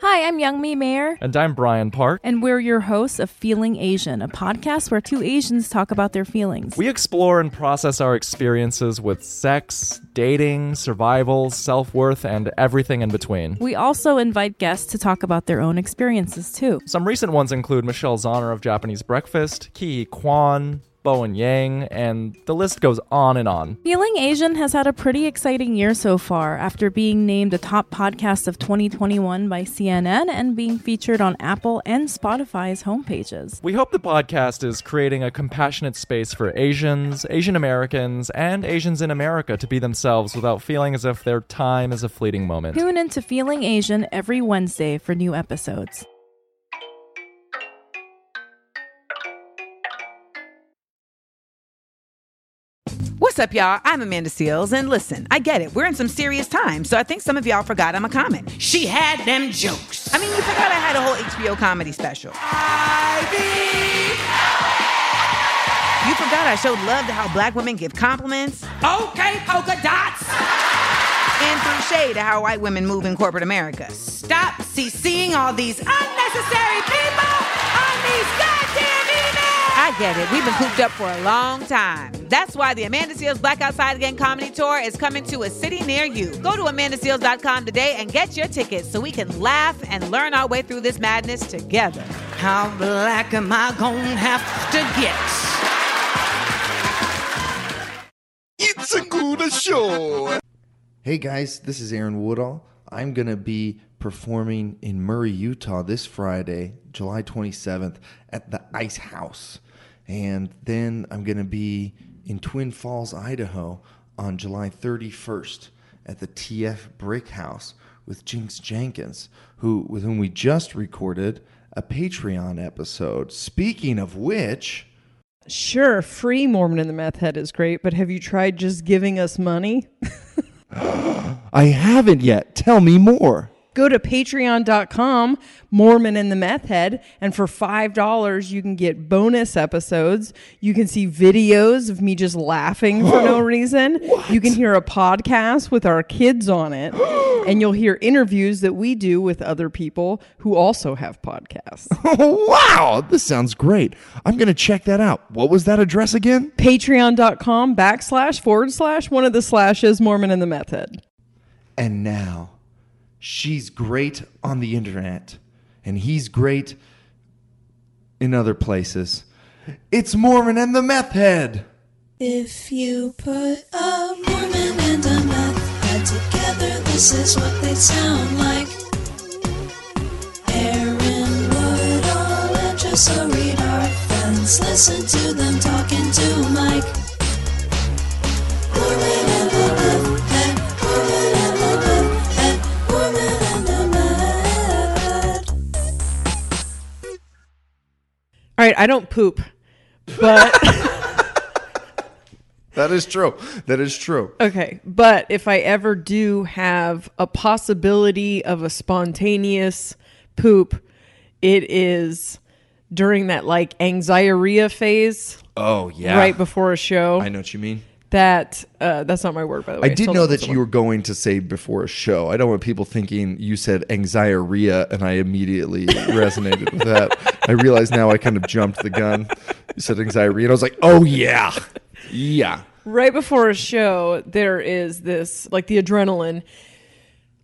Hi, I'm Youngmi Mayer. And I'm Brian Park. And we're your hosts of Feeling Asian, a podcast where two Asians talk about their feelings. We explore and process our experiences with sex, dating, survival, self worth, and everything in between. We also invite guests to talk about their own experiences, too. Some recent ones include Michelle Zauner of Japanese Breakfast, Ki Kwan, Bowen Yang, and the list goes on and on. Feeling Asian has had a pretty exciting year so far after being named a top podcast of 2021 by CNN and being featured on Apple and Spotify's homepages. We hope the podcast is creating a compassionate space for Asians, Asian Americans, and Asians in America to be themselves without feeling as if their time is a fleeting moment. Tune into Feeling Asian every Wednesday for new episodes. What's up, y'all? I'm Amanda Seales, and listen, I get it. We're in some serious times, so I think some of y'all forgot I'm a comic. She had them jokes. I mean, you forgot I had a whole HBO comedy special. You forgot I showed love to how black women give compliments. Okay, polka dots. And threw shade to how white women move in corporate America. Stop CCing all these unnecessary people on these emails. I get it. We've been cooped up for a long time. That's why the Amanda Seales Black Outside Again comedy tour is coming to a city near you. Go to amandaseales.com today and get your tickets so we can laugh and learn our way through this madness together. How black am I gonna have to get? It's a good show. Hey guys, this is Aaron Woodall. I'm going to be performing in Murray, Utah this Friday, July 27th at the Ice House. And then I'm going to be in Twin Falls, Idaho on July 31st at the TF Brick House with Jinx Jenkins, who with whom we just recorded a Patreon episode. Speaking of which, Sure, free Mormon in the Meth Head is great, but have you tried just giving us money? I haven't yet. Tell me more. Go to patreon.com, Mormon and the Meth Head, and for $5, you can get bonus episodes. You can see videos of me just laughing for no reason. You can hear a podcast with our kids on it, and you'll hear interviews that we do with other people who also have podcasts. wow, this sounds great. I'm going to check that out. What was that address again? Patreon.com backslash forward slash one of the slashes, Mormon and the Meth Head. And now, she's great on the internet, and he's great in other places. It's Mormon and the Meth Head. If you put a Mormon and a meth head together, this is what they sound like. Aaron Woodall and Jessa Reed are friends. Listen to them talking to Mike. Mormon right, I don't poop, but That is true. That is true. okay. But if I ever do have a possibility of a spontaneous poop, it is during that like anxiety phase Oh, yeah. right before a show. I know what you mean. That uh, that's not my word, by the way. I did know that you were going to say before a show. I don't want people thinking you said anxiety, and I immediately resonated with that. I realize now I kind of jumped the gun. You said anxiety, and I was like, oh, yeah. Yeah. right before a show, there is this like the adrenaline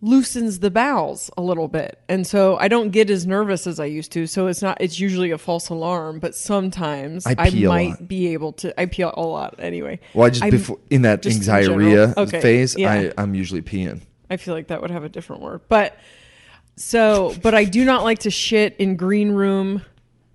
loosens the bowels a little bit. And so I don't get as nervous as I used to. So it's not it's usually a false alarm, but sometimes I I, might be able to I pee a lot anyway. Well, I just I'm- before in that just anxiety. Okay, phase, yeah. I, I'm usually peeing. I feel like that would have a different word. But so, but I do not like to shit in green room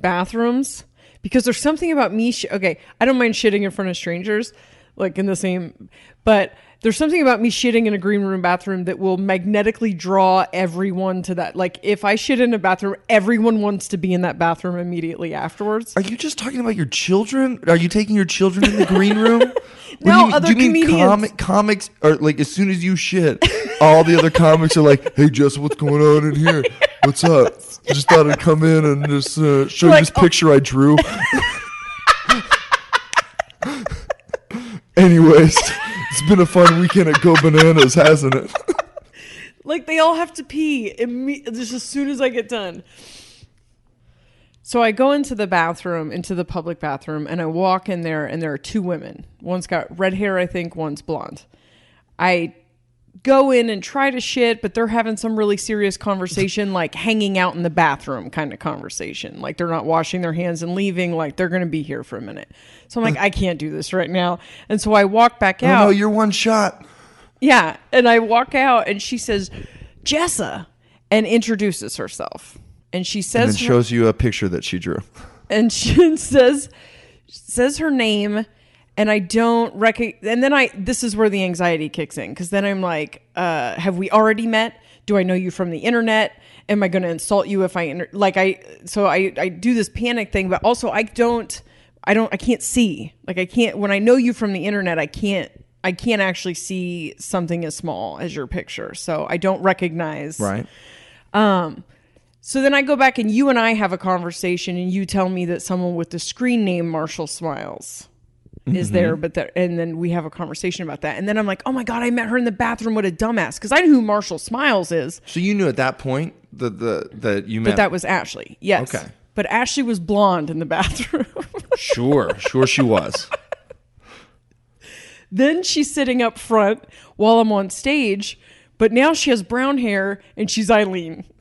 bathrooms because there's something about me. Sh- okay, I don't mind shitting in front of strangers, like in the same, but there's something about me shitting in a green room bathroom that will magnetically draw everyone to that. Like if I shit in a bathroom, everyone wants to be in that bathroom immediately afterwards. Are you just talking about your children? Are you taking your children in the green room? No, you other do you mean comedians. comic, comics are like as soon as you shit, all the other comics are like, "Hey, Jess, what's going on in here? What's up?" I just thought I'd come in and just uh, show you Like, this picture I drew. Anyways, it's been a fun weekend at Go Bananas, hasn't it? Like they all have to pee imme- just as soon as I get done. So I go into the bathroom, into the public bathroom, and I walk in there, and there are two women. One's got red hair, I think, one's blonde. I go in and try to shit, but they're having some really serious conversation, like hanging out in the bathroom kind of conversation. Like they're not washing their hands and leaving, like they're going to be here for a minute. So I'm like, I can't do this right now. And so I walk back Oh out. no, you're one shot. Yeah. And I walk out and she says, Jessa, and introduces herself. And she And says, her- shows you a picture that she drew. and she says, says her name. And I don't recognize. And then I, this is where the anxiety kicks in. Cause then I'm like, uh, have we already met? Do I know you from the internet? Am I going to insult you if I, inter- like, I, so I, I do this panic thing, but also I don't, I don't, I can't see. Like, I can't, when I know you from the internet, I can't, I can't actually see something as small as your picture. So I don't recognize. Right. Um, so then I go back and you and I have a conversation, and you tell me that someone with the screen name Marshall Smiles is mm-hmm. there, but that, and then we have a conversation about that, and then I'm like, oh my god, I met her in the bathroom What a dumbass because I knew who Marshall Smiles is, So you knew at that point that the that you met. but that was Ashley. Yes. Okay. But Ashley was blonde in the bathroom. sure, sure she was. then she's sitting up front while I'm on stage, but now she has brown hair and she's Eileen.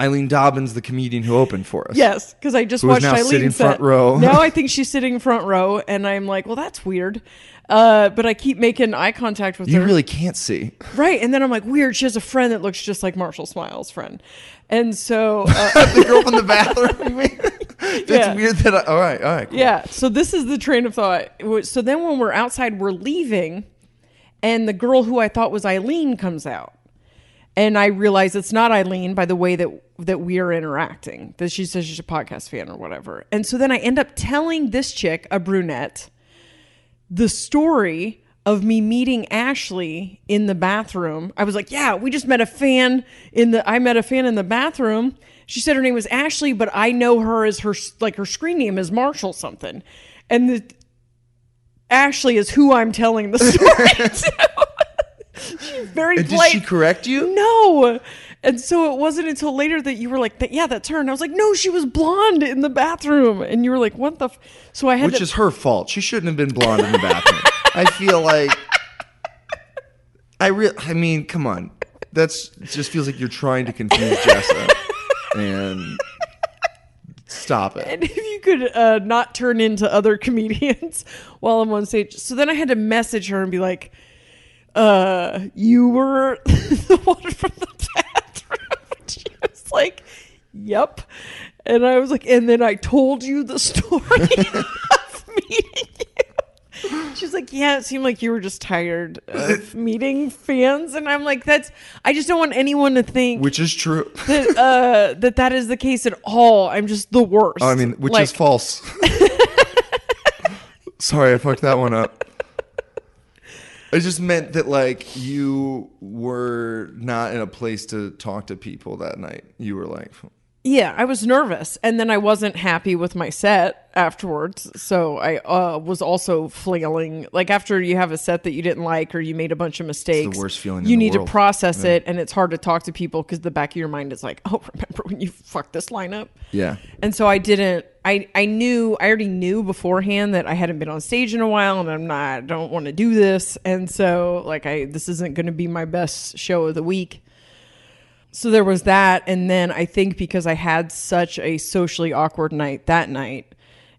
Eileen Dobbins, the comedian who opened for us. Yes, because I just Who is watched now Eileen sitting set. front row. now I think she's sitting front row, and I'm like, well, that's weird. Uh, but I keep making eye contact with You her. really can't see. right, and then I'm like, weird. She has a friend that looks just like Marshall Smiles' friend, and so uh, the girl from the bathroom. That's Yeah. weird. That I, all right, all right. Cool. yeah. So this is the train of thought. So then when we're outside, we're leaving, and the girl who I thought was Eileen comes out. And I realize it's not Eileen by the way that that we are interacting. That she says she's a podcast fan or whatever. And so then I end up telling this chick, a brunette, the story of me meeting Ashley in the bathroom. I was like, "Yeah, we just met a fan in the I met a fan in the bathroom." She said her name was Ashley, but I know her as her like her screen name is Marshall something. And the Ashley is who I'm telling the story to. She's very And did she correct you? No. And so it wasn't until later that you were like, yeah, that's her. And I was like, no, she was blonde in the bathroom. And you were like, what the? F-? So I had Which to. is her fault. She shouldn't have been blonde in the bathroom. I feel like I real. I mean, come on. That's just feels like you're trying to confuse Jessa. and stop it. and if you could uh, not turn into other comedians while I'm on stage. So then I had to message her and be like, uh, you were the one from the bathroom. She was like, yep. And I was like, and then I told you the story of meeting you. She's like, yeah, it seemed like you were just tired of meeting fans. And I'm like, that's, I just don't want anyone to think Which is true. that, uh, that that is the case at all. I'm just the worst. I mean, which Like, is false. Sorry, I fucked that one up. I just meant that like you were not in a place to talk to people that night. You were like, Yeah, I was nervous, and then I wasn't happy with my set afterwards. So I uh, was also flailing. Like after you have a set that you didn't like or you made a bunch of mistakes, worst feeling in You the need world. to process it, and it's hard to talk to people because the back of your mind is like, "Oh, remember when you fucked this lineup?" yeah. And so I didn't. I I knew. I already knew beforehand that I hadn't been on stage in a while, and I'm not. I don't want to do this. And so like I this isn't going to be my best show of the week. So there was that, and then I think because I had such a socially awkward night that night,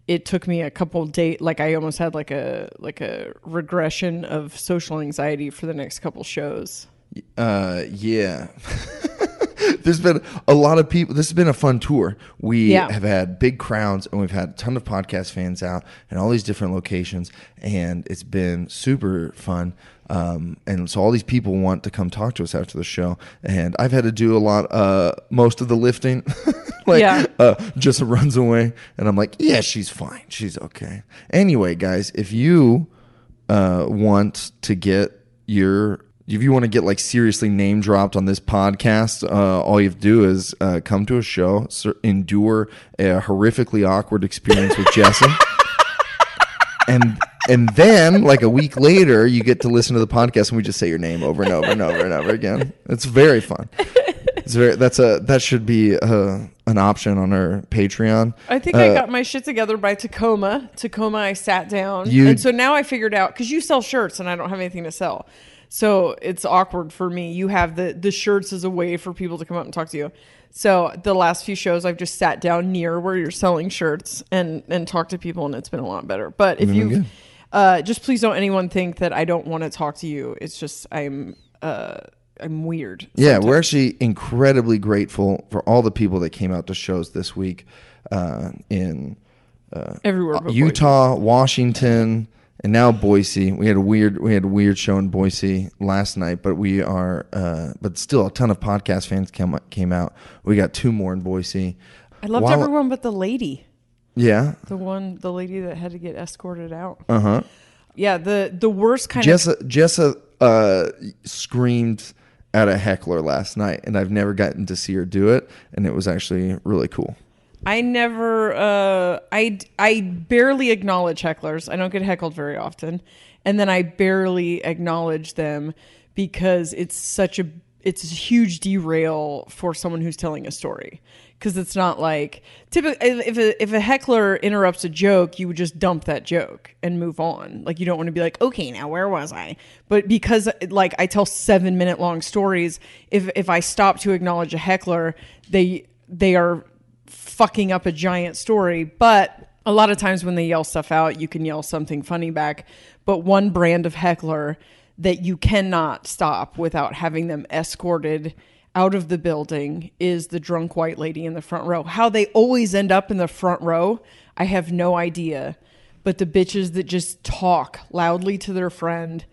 it took me a couple days. Like I almost had like a like a regression of social anxiety for the next couple shows. Uh, yeah. There's been a lot of people. This has been a fun tour. We Yeah. have had big crowds, and we've had a ton of podcast fans out in all these different locations, and it's been super fun. Um, and so all these people want to come talk to us after the show, and I've had to do a lot, uh, most of the lifting. like, Yeah. uh, just runs away, and I'm like, yeah, she's fine, she's okay. Anyway, guys, if you uh, want to get your if you want to get like seriously name dropped on this podcast, uh, all you have to do is uh, come to a show, endure a horrifically awkward experience with Jessa, and and then like a week later, you get to listen to the podcast, and we just say your name over and over and over and over again. It's very fun. It's very that's a that should be uh an option on our Patreon. I think I Uh, got my shit together by Tacoma. Tacoma, I sat down. You- and so now I figured out because you sell shirts and I don't have anything to sell. So it's awkward for me. You have the the shirts as a way for people to come up and talk to you. So the last few shows I've just sat down near where you're selling shirts and and talked to people and it's been a lot better. But if you uh just please don't anyone think that I don't want to talk to you. It's just I'm uh I'm weird. Yeah, sometimes. we're actually incredibly grateful for all the people that came out to shows this week uh, in everywhere but Utah, Washington, and now Boise. We had a weird we had a weird show in Boise last night, but we are uh, but still a ton of podcast fans came came out. We got two more in Boise. I loved While- everyone but the lady. Yeah. The one, the lady that had to get escorted out. Uh huh. Yeah, the the worst kind of. Jessa Jessa uh, screamed at a heckler last night, and I've never gotten to see her do it, and it was actually really cool. I never. Uh, I I barely acknowledge hecklers. I don't get heckled very often, and then I barely acknowledge them because it's such a it's a huge derail for someone who's telling a story. Because it's not like typically if a, if a heckler interrupts a joke, you would just dump that joke and move on. Like you don't want to be like, okay, now where was I? But because like I tell seven minute long stories, if if I stop to acknowledge a heckler, they they are fucking up a giant story. But a lot of times when they yell stuff out, you can yell something funny back. But one brand of heckler that you cannot stop without having them escorted out of the building is the drunk white lady in the front row. How they always end up in the front row, I have no idea. But the bitches that just talk loudly to their friend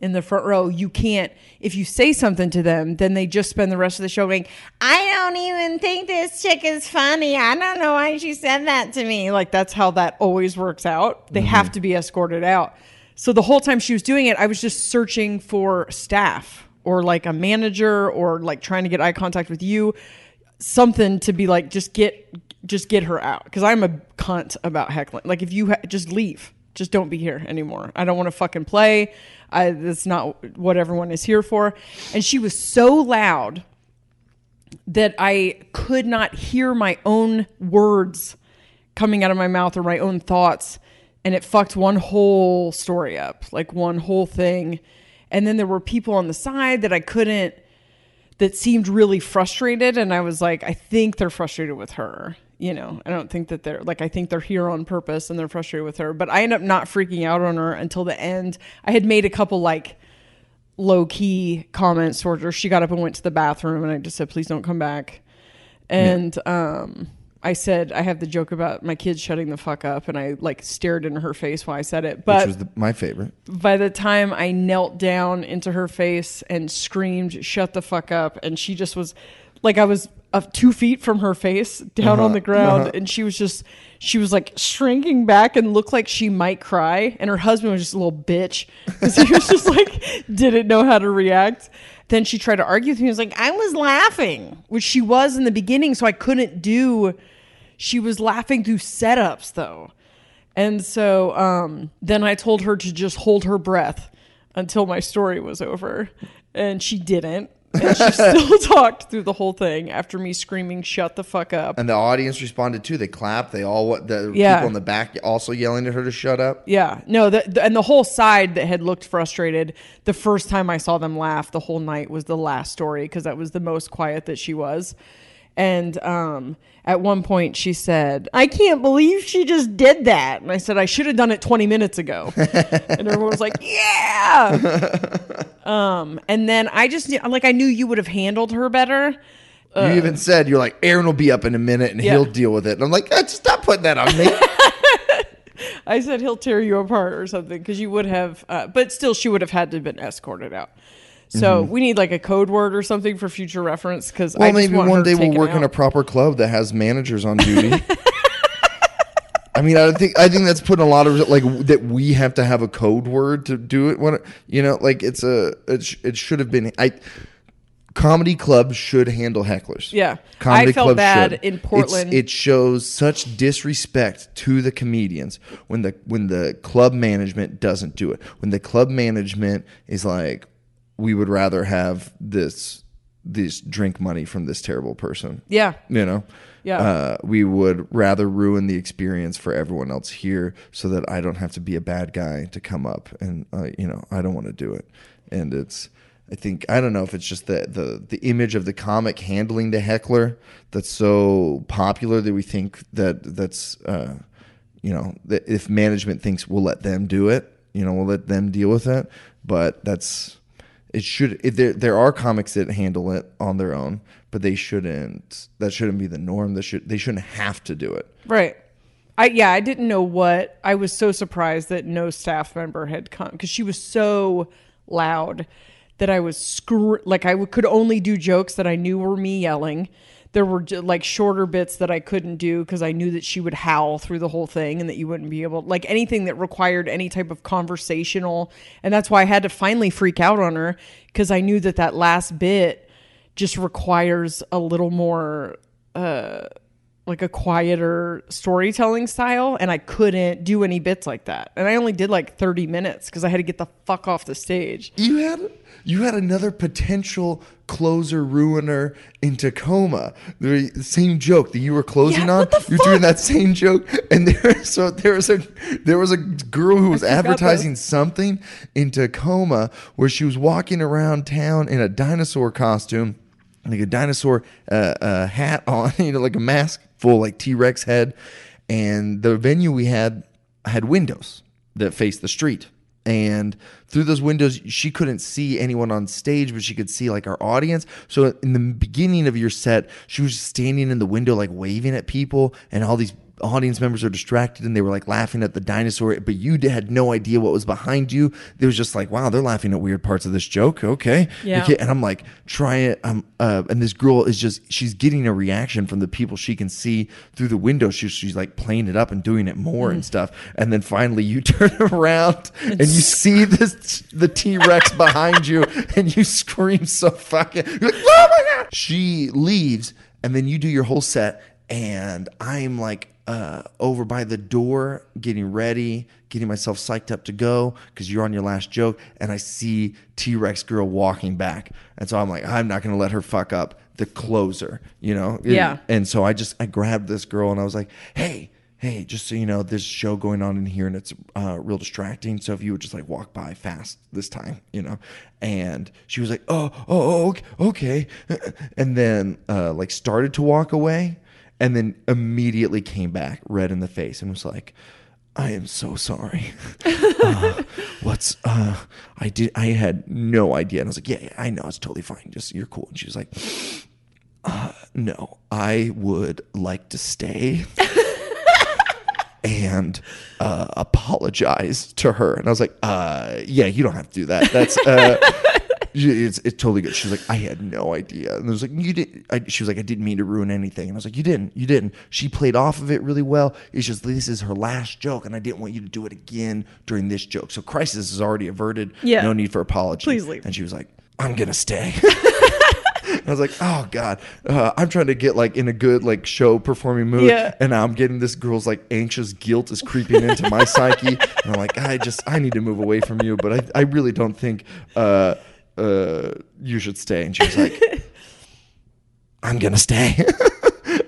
in the front row, you can't. If you say something to them, then they just spend the rest of the show going, I don't even think this chick is funny. I don't know why she said that to me. Like, that's how that always works out. They mm-hmm. have to be escorted out. So the whole time she was doing it, I was just searching for staff or like a manager or like trying to get eye contact with you, something to be like, just get. Just get her out because I'm a cunt about heckling. Like if you ha- just leave, just don't be here anymore. I don't want to fucking play. I, that's not what everyone is here for. And she was so loud that I could not hear my own words coming out of my mouth or my own thoughts. And it fucked one whole story up, like one whole thing. And then there were people on the side that I couldn't, that seemed really frustrated. And I was like, I think they're frustrated with her. You know, I don't think that they're like, I think they're here on purpose and they're frustrated with her. But I end up not freaking out on her until the end. I had made a couple like, low key comments towards her. She got up and went to the bathroom, and I just said, "Please don't come back." And um, I said, I have the joke about my kids shutting the fuck up, and I like stared into her face while I said it. Which But was the, my favorite. by the time I knelt down into her face and screamed, "Shut the fuck up!" and she just was like, I was uh, two feet from her face, down on the ground, and she was just, she was like shrinking back and looked like she might cry. And her husband was just a little bitch because he was just like didn't know how to react. Then she tried to argue with me. He was like, I was laughing, which she was in the beginning, so I couldn't do. She was laughing through setups though. And so um, then I told her to just hold her breath until my story was over. And she didn't. And she still talked through the whole thing after me screaming, shut the fuck up. And the audience responded too. They clapped. They all what the Yeah. people in the back also yelling at her to shut up. Yeah, no, the, the, and the whole side that had looked frustrated the first time I saw them laugh the whole night was the last story because that was the most quiet that she was. And um, at one point she said, I can't believe she just did that. And I said, I should have done it 20 minutes ago. and everyone was like, Yeah. um, and then I just, like, I knew you would have handled her better. you even said you're like Aaron will be up in a minute and Uh. Yeah. he'll deal with it. And I'm like, "Ah, stop putting that on me. I said he'll tear you apart or something because you would have, uh, but still, she would have had to have been escorted out. So we need like a code word or something for future reference because Mm-hmm. well, I just maybe want one day we'll work in a proper club that has managers on duty. I mean, I think I think that's putting a lot of like that we have to have a code word to do it. When you know, like it's a it, sh- it should have been I comedy clubs should handle hecklers. Yeah. comedy I felt clubs bad should. in It's- Portland. it shows such disrespect to the comedians when the when the club management doesn't do it. When the club management is like, we would rather have this this drink money from this terrible person. Yeah. You know. Yeah. Uh, we would rather ruin the experience for everyone else here so that I don't have to be a bad guy to come up and uh, you know I don't want to do it and it's I think I don't know if it's just the, the the image of the comic handling the heckler that's so popular that we think that that's uh, you know that if management thinks we'll let them do it you know we'll let them deal with it but that's it should it, there there are comics that handle it on their own but they shouldn't that shouldn't be the norm they should they shouldn't have to do it Right. I yeah, I didn't know what. I was so surprised that no staff member had come because she was so loud that I was scr- like I w- could only do jokes that I knew were me yelling. There were like shorter bits that I couldn't do because I knew that she would howl through the whole thing and that you wouldn't be able like anything that required any type of conversational. And that's why I had to finally freak out on her because I knew that that last bit just requires a little more uh, like a quieter storytelling style and I couldn't do any bits like that. And I only did like 30 minutes because I had to get the fuck off the stage. you had you had another potential closer ruiner in Tacoma. The same joke that you were closing Yeah, on. what the You're doing that same joke, and there so there was a there was a girl who was advertising that. something in Tacoma where she was walking around town in a dinosaur costume, like a dinosaur uh, uh, hat on, you know, like a mask full like T Rex head, and the venue we had had windows that faced the street. And through those windows, she couldn't see anyone on stage, but she could see like our audience. So in the beginning of your set, she was standing in the window, like waving at people, and all these audience members are distracted and they were like laughing at the dinosaur, but you had no idea what was behind you. It was just like, wow, they're laughing at weird parts of this joke. Okay. Yeah. Okay. And I'm like, try it. Um, uh, and this girl is just, she's getting a reaction from the people she can see through the window. She's, she's like playing it up and doing it more Mm. and stuff. And then finally you turn around and you see this, the T Rex behind you and you scream so fucking, like, oh my God. She leaves and then you do your whole set and I'm like uh, over by the door getting ready, getting myself psyched up to go because you're on your last joke, and I see T Rex girl walking back, and so I'm like, I'm not gonna let her fuck up the closer, you know? Yeah. And so I just I grabbed this girl and I was like, hey. Hey, just so you know, there's a show going on in here and it's uh, real distracting. So if you would just like walk by fast this time, you know. And she was like, "Oh, oh, oh, okay," okay. and then uh, like started to walk away, and then immediately came back red in the face and was like i am so sorry. Uh, what's uh i did i had no idea. And i was like yeah, yeah i know it's totally fine just you're cool. And she was like uh, no i would like to stay and uh, apologize to her. And i was like uh yeah you don't have to do that. That's uh it's, it's totally good. She was like, I had no idea. And I was like, you did. I, she was like, I didn't mean to ruin anything. And I was like, you didn't. You didn't. She played off of it really well. It's just this is her last joke, and I didn't want you to do it again during this joke. So crisis is already averted. Yeah. No need for apology. Please leave. And she was like, I'm gonna stay. I was like, oh god, uh, I'm trying to get like in a good like show performing mood, Yeah. and I'm getting this girl's like anxious guilt is creeping into my psyche, and I'm like, I just I need to move away from you, but I I really don't think uh uh you should stay. And she was like, I'm gonna stay.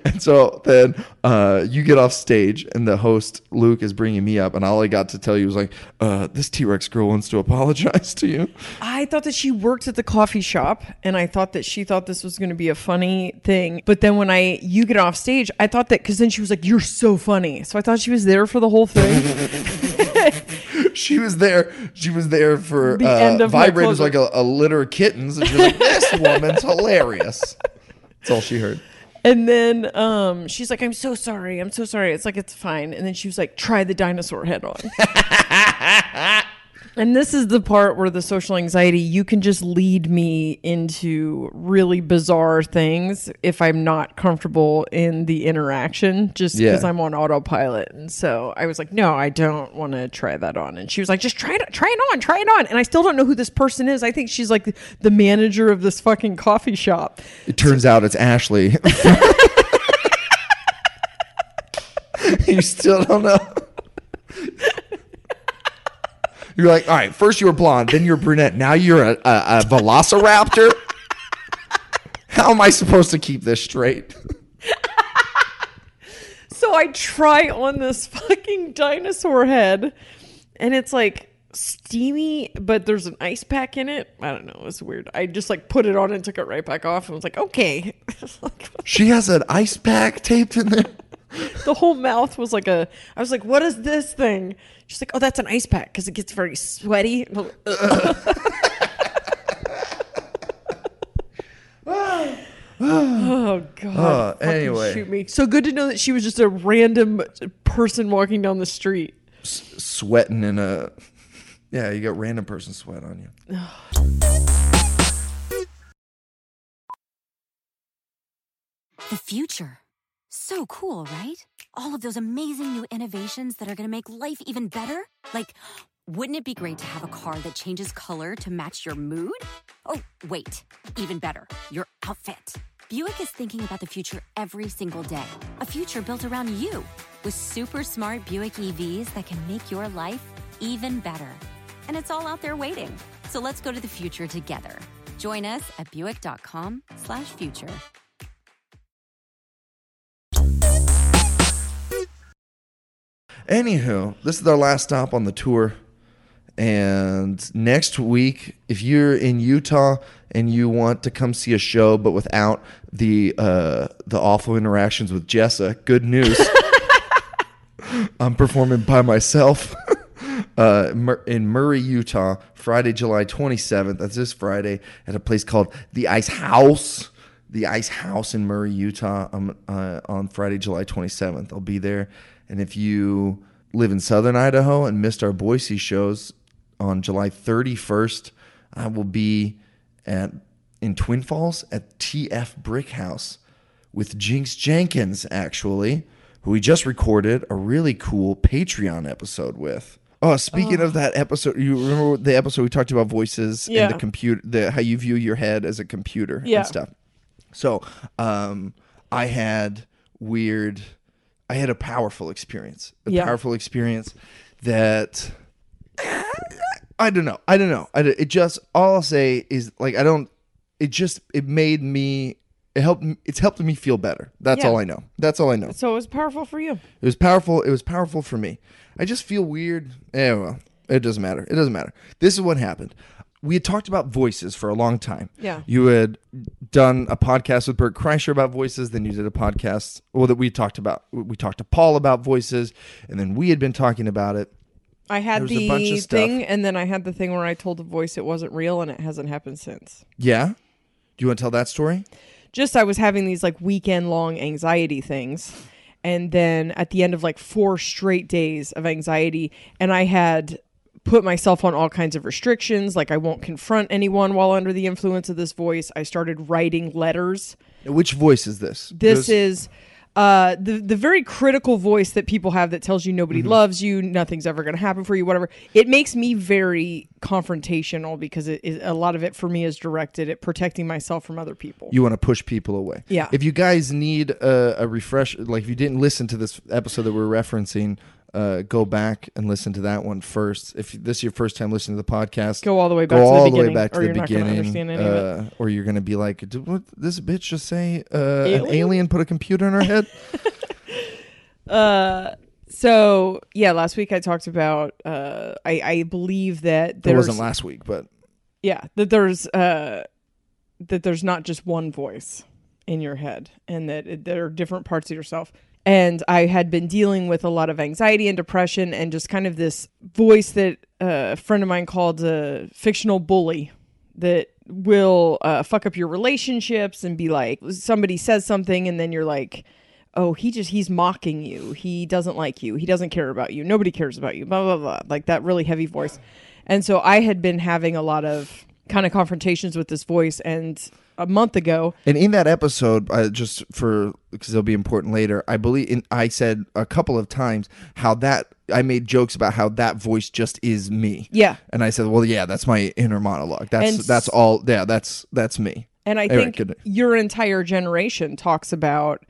and so then uh, you get off stage, and the host Luke is bringing me up, and all I got to tell you was like, uh, "This T Rex girl wants to apologize to you." I thought that she worked at the coffee shop and I thought that she thought this was going to be a funny thing. But then when I you get off stage, I thought that cuz then she was like you're so funny. So I thought she was there for the whole thing. She was there. She was there for The uh, end of my vibrators like a, a litter of kittens, and she was like, "This woman's hilarious." That's all she heard. And then um she's like I'm so sorry. I'm so sorry. It's like it's fine. And then she was like try the dinosaur head on. And this is the part where the social anxiety, you can just lead me into really bizarre things if I'm not comfortable in the interaction, just because Yeah. I'm on autopilot. And so I was like, no, I don't want to try that on. And she was like, just try it, try it on, try it on. And I still don't know who this person is. I think she's like the manager of this fucking coffee shop. It turns out it's Ashley. you still don't know. You're like, all right, first you were blonde, then you're brunette, now you're a, a, a velociraptor. How am I supposed to keep this straight? So I try on this fucking dinosaur head, and it's like steamy, but there's an ice pack in it. I don't know. It's weird. I just like put it on and took it right back off, and was like, okay. She has an ice pack taped in there. the whole mouth was like a. I was like, what is this thing? She's like, oh, that's an ice pack because it gets very sweaty. oh god! Uh, anyway. shoot me. So good to know that she was just a random person walking down the street. Sweating in a. Yeah, you got random person sweat on you. The future. So cool, right? All of those amazing new innovations that are going to make life even better. Like, wouldn't it be great to have a car that changes color to match your mood? Oh, wait, even better, your outfit. Buick is thinking about the future every single day. A future built around you with super smart Buick EVs that can make your life even better. And it's all out there waiting. So let's go to the future together. Join us at buick.com/slash Anywho, this is our last stop on the tour. And next week, if you're in Utah and you want to come see a show, but without the uh, the awful interactions with Jessa, good news. I'm performing by myself uh, in Murray, Utah, Friday, July 27th. That's this Friday at a place called the Ice House. The Ice House in Murray, Utah, um, uh, on Friday, July 27th. I'll be there. And if you live in southern Idaho and missed our Boise shows on July 31st, I will be at in Twin Falls at TF Brick House with Jinx Jenkins, actually, who we just recorded a really cool Patreon episode with. Oh, speaking of that episode, you remember the episode we talked about voices Yeah. and the computer, the how you view your head as a computer Yeah. and stuff. So, um, I had weird, I had a powerful experience, a Yeah. powerful experience that I don't know. I don't know. I, it just all I'll say is like I don't. It just it made me. It helped. It's helped me feel better. That's Yeah. all I know. That's all I know. So it was powerful for you. It was powerful. It was powerful for me. I just feel weird. Eh, well, it doesn't matter. It doesn't matter. This is what happened. We had talked about voices for a long time. Yeah. You had done a podcast with Bert Kreischer about voices. Then you did a podcast, well, that we talked about. We talked to Paul about voices, and then we had been talking about it. I had There was a the bunch of stuff. thing, and then I had the thing where I told the voice it wasn't real, and it hasn't happened since. Yeah. Do you want to tell that story? Just I was having these like weekend long anxiety things, and then at the end of like four straight days of anxiety, and I had put myself on all kinds of restrictions, like I won't confront anyone while under the influence of this voice. I started writing letters. Which voice is this? This is uh the the very critical voice that people have that tells you nobody Mm-hmm. loves you nothing's ever going to happen for you whatever it makes me very confrontational because it is a lot of it for me is directed at protecting myself from other people you want to push people away. Yeah. If you guys need a, a refresh, like if you didn't listen to this episode that we're referencing, uh, go back and listen to that one first. If this is your first time listening to the podcast, Go all the way back go to the all the way beginning, back to or the you're not gonna beginning, uh, or you're gonna be like, "Did what this bitch just say? Uh, an Alien? alien put a computer in her head? uh so yeah last week i talked about uh i i believe that there's wasn't last week, but yeah that there's uh that there's not just one voice in your head and that it, there are different parts of yourself and i had been dealing with a lot of anxiety and depression and just kind of this voice that a friend of mine called a fictional bully that will uh, fuck up your relationships and be like somebody says something and then you're like oh he just he's mocking you. He doesn't like you. He doesn't care about you. Nobody cares about you. Blah blah blah. Like that really heavy voice. And so I had been having a lot of kind of confrontations with this voice. And a month ago, And in that episode, uh, just for because it'll be important later, I believe in, I said a couple of times how that I made jokes about how that voice just is me. Yeah. and I said, well, yeah, that's my inner monologue. That's And that's all. Yeah, that's that's me. And I Anyway, think your entire generation talks about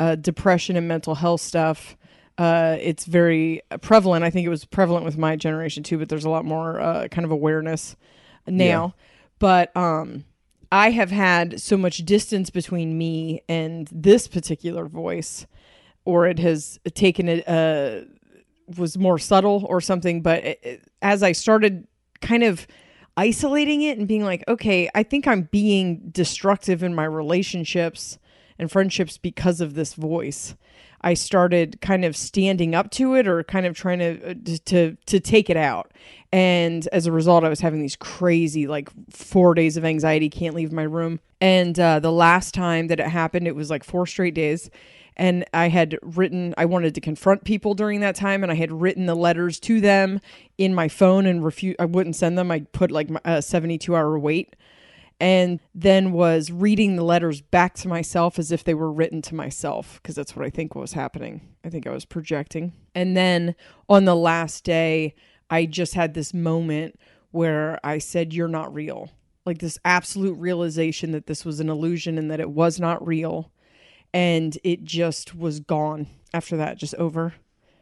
uh, depression and mental health stuff. Uh, it's very prevalent. I think it was prevalent with my generation too, but there's a lot more uh, kind of awareness now. But um, I have had so much distance between me and this particular voice, or it has taken it. Uh, was more subtle or something but it, it- as i started kind of isolating it and being like okay i think i'm being destructive in my relationships and friendships because of this voice i started kind of standing up to it or kind of trying to uh, to to take it out and as a result i was having these crazy like 4 days of anxiety can't leave my room. And uh, the last time that it happened it was like four straight days. And I had written I wanted to confront people during that time and I had written the letters to them in my phone and refuse I wouldn't send them. I put like a 72 hour wait. And then was reading the letters back to myself as if they were written to myself because that's what I think was happening. I think I was projecting. And then on the last day I just had this moment where I said you're not real like this absolute realization that this was an illusion and that it was not real and it just was gone after that, just over.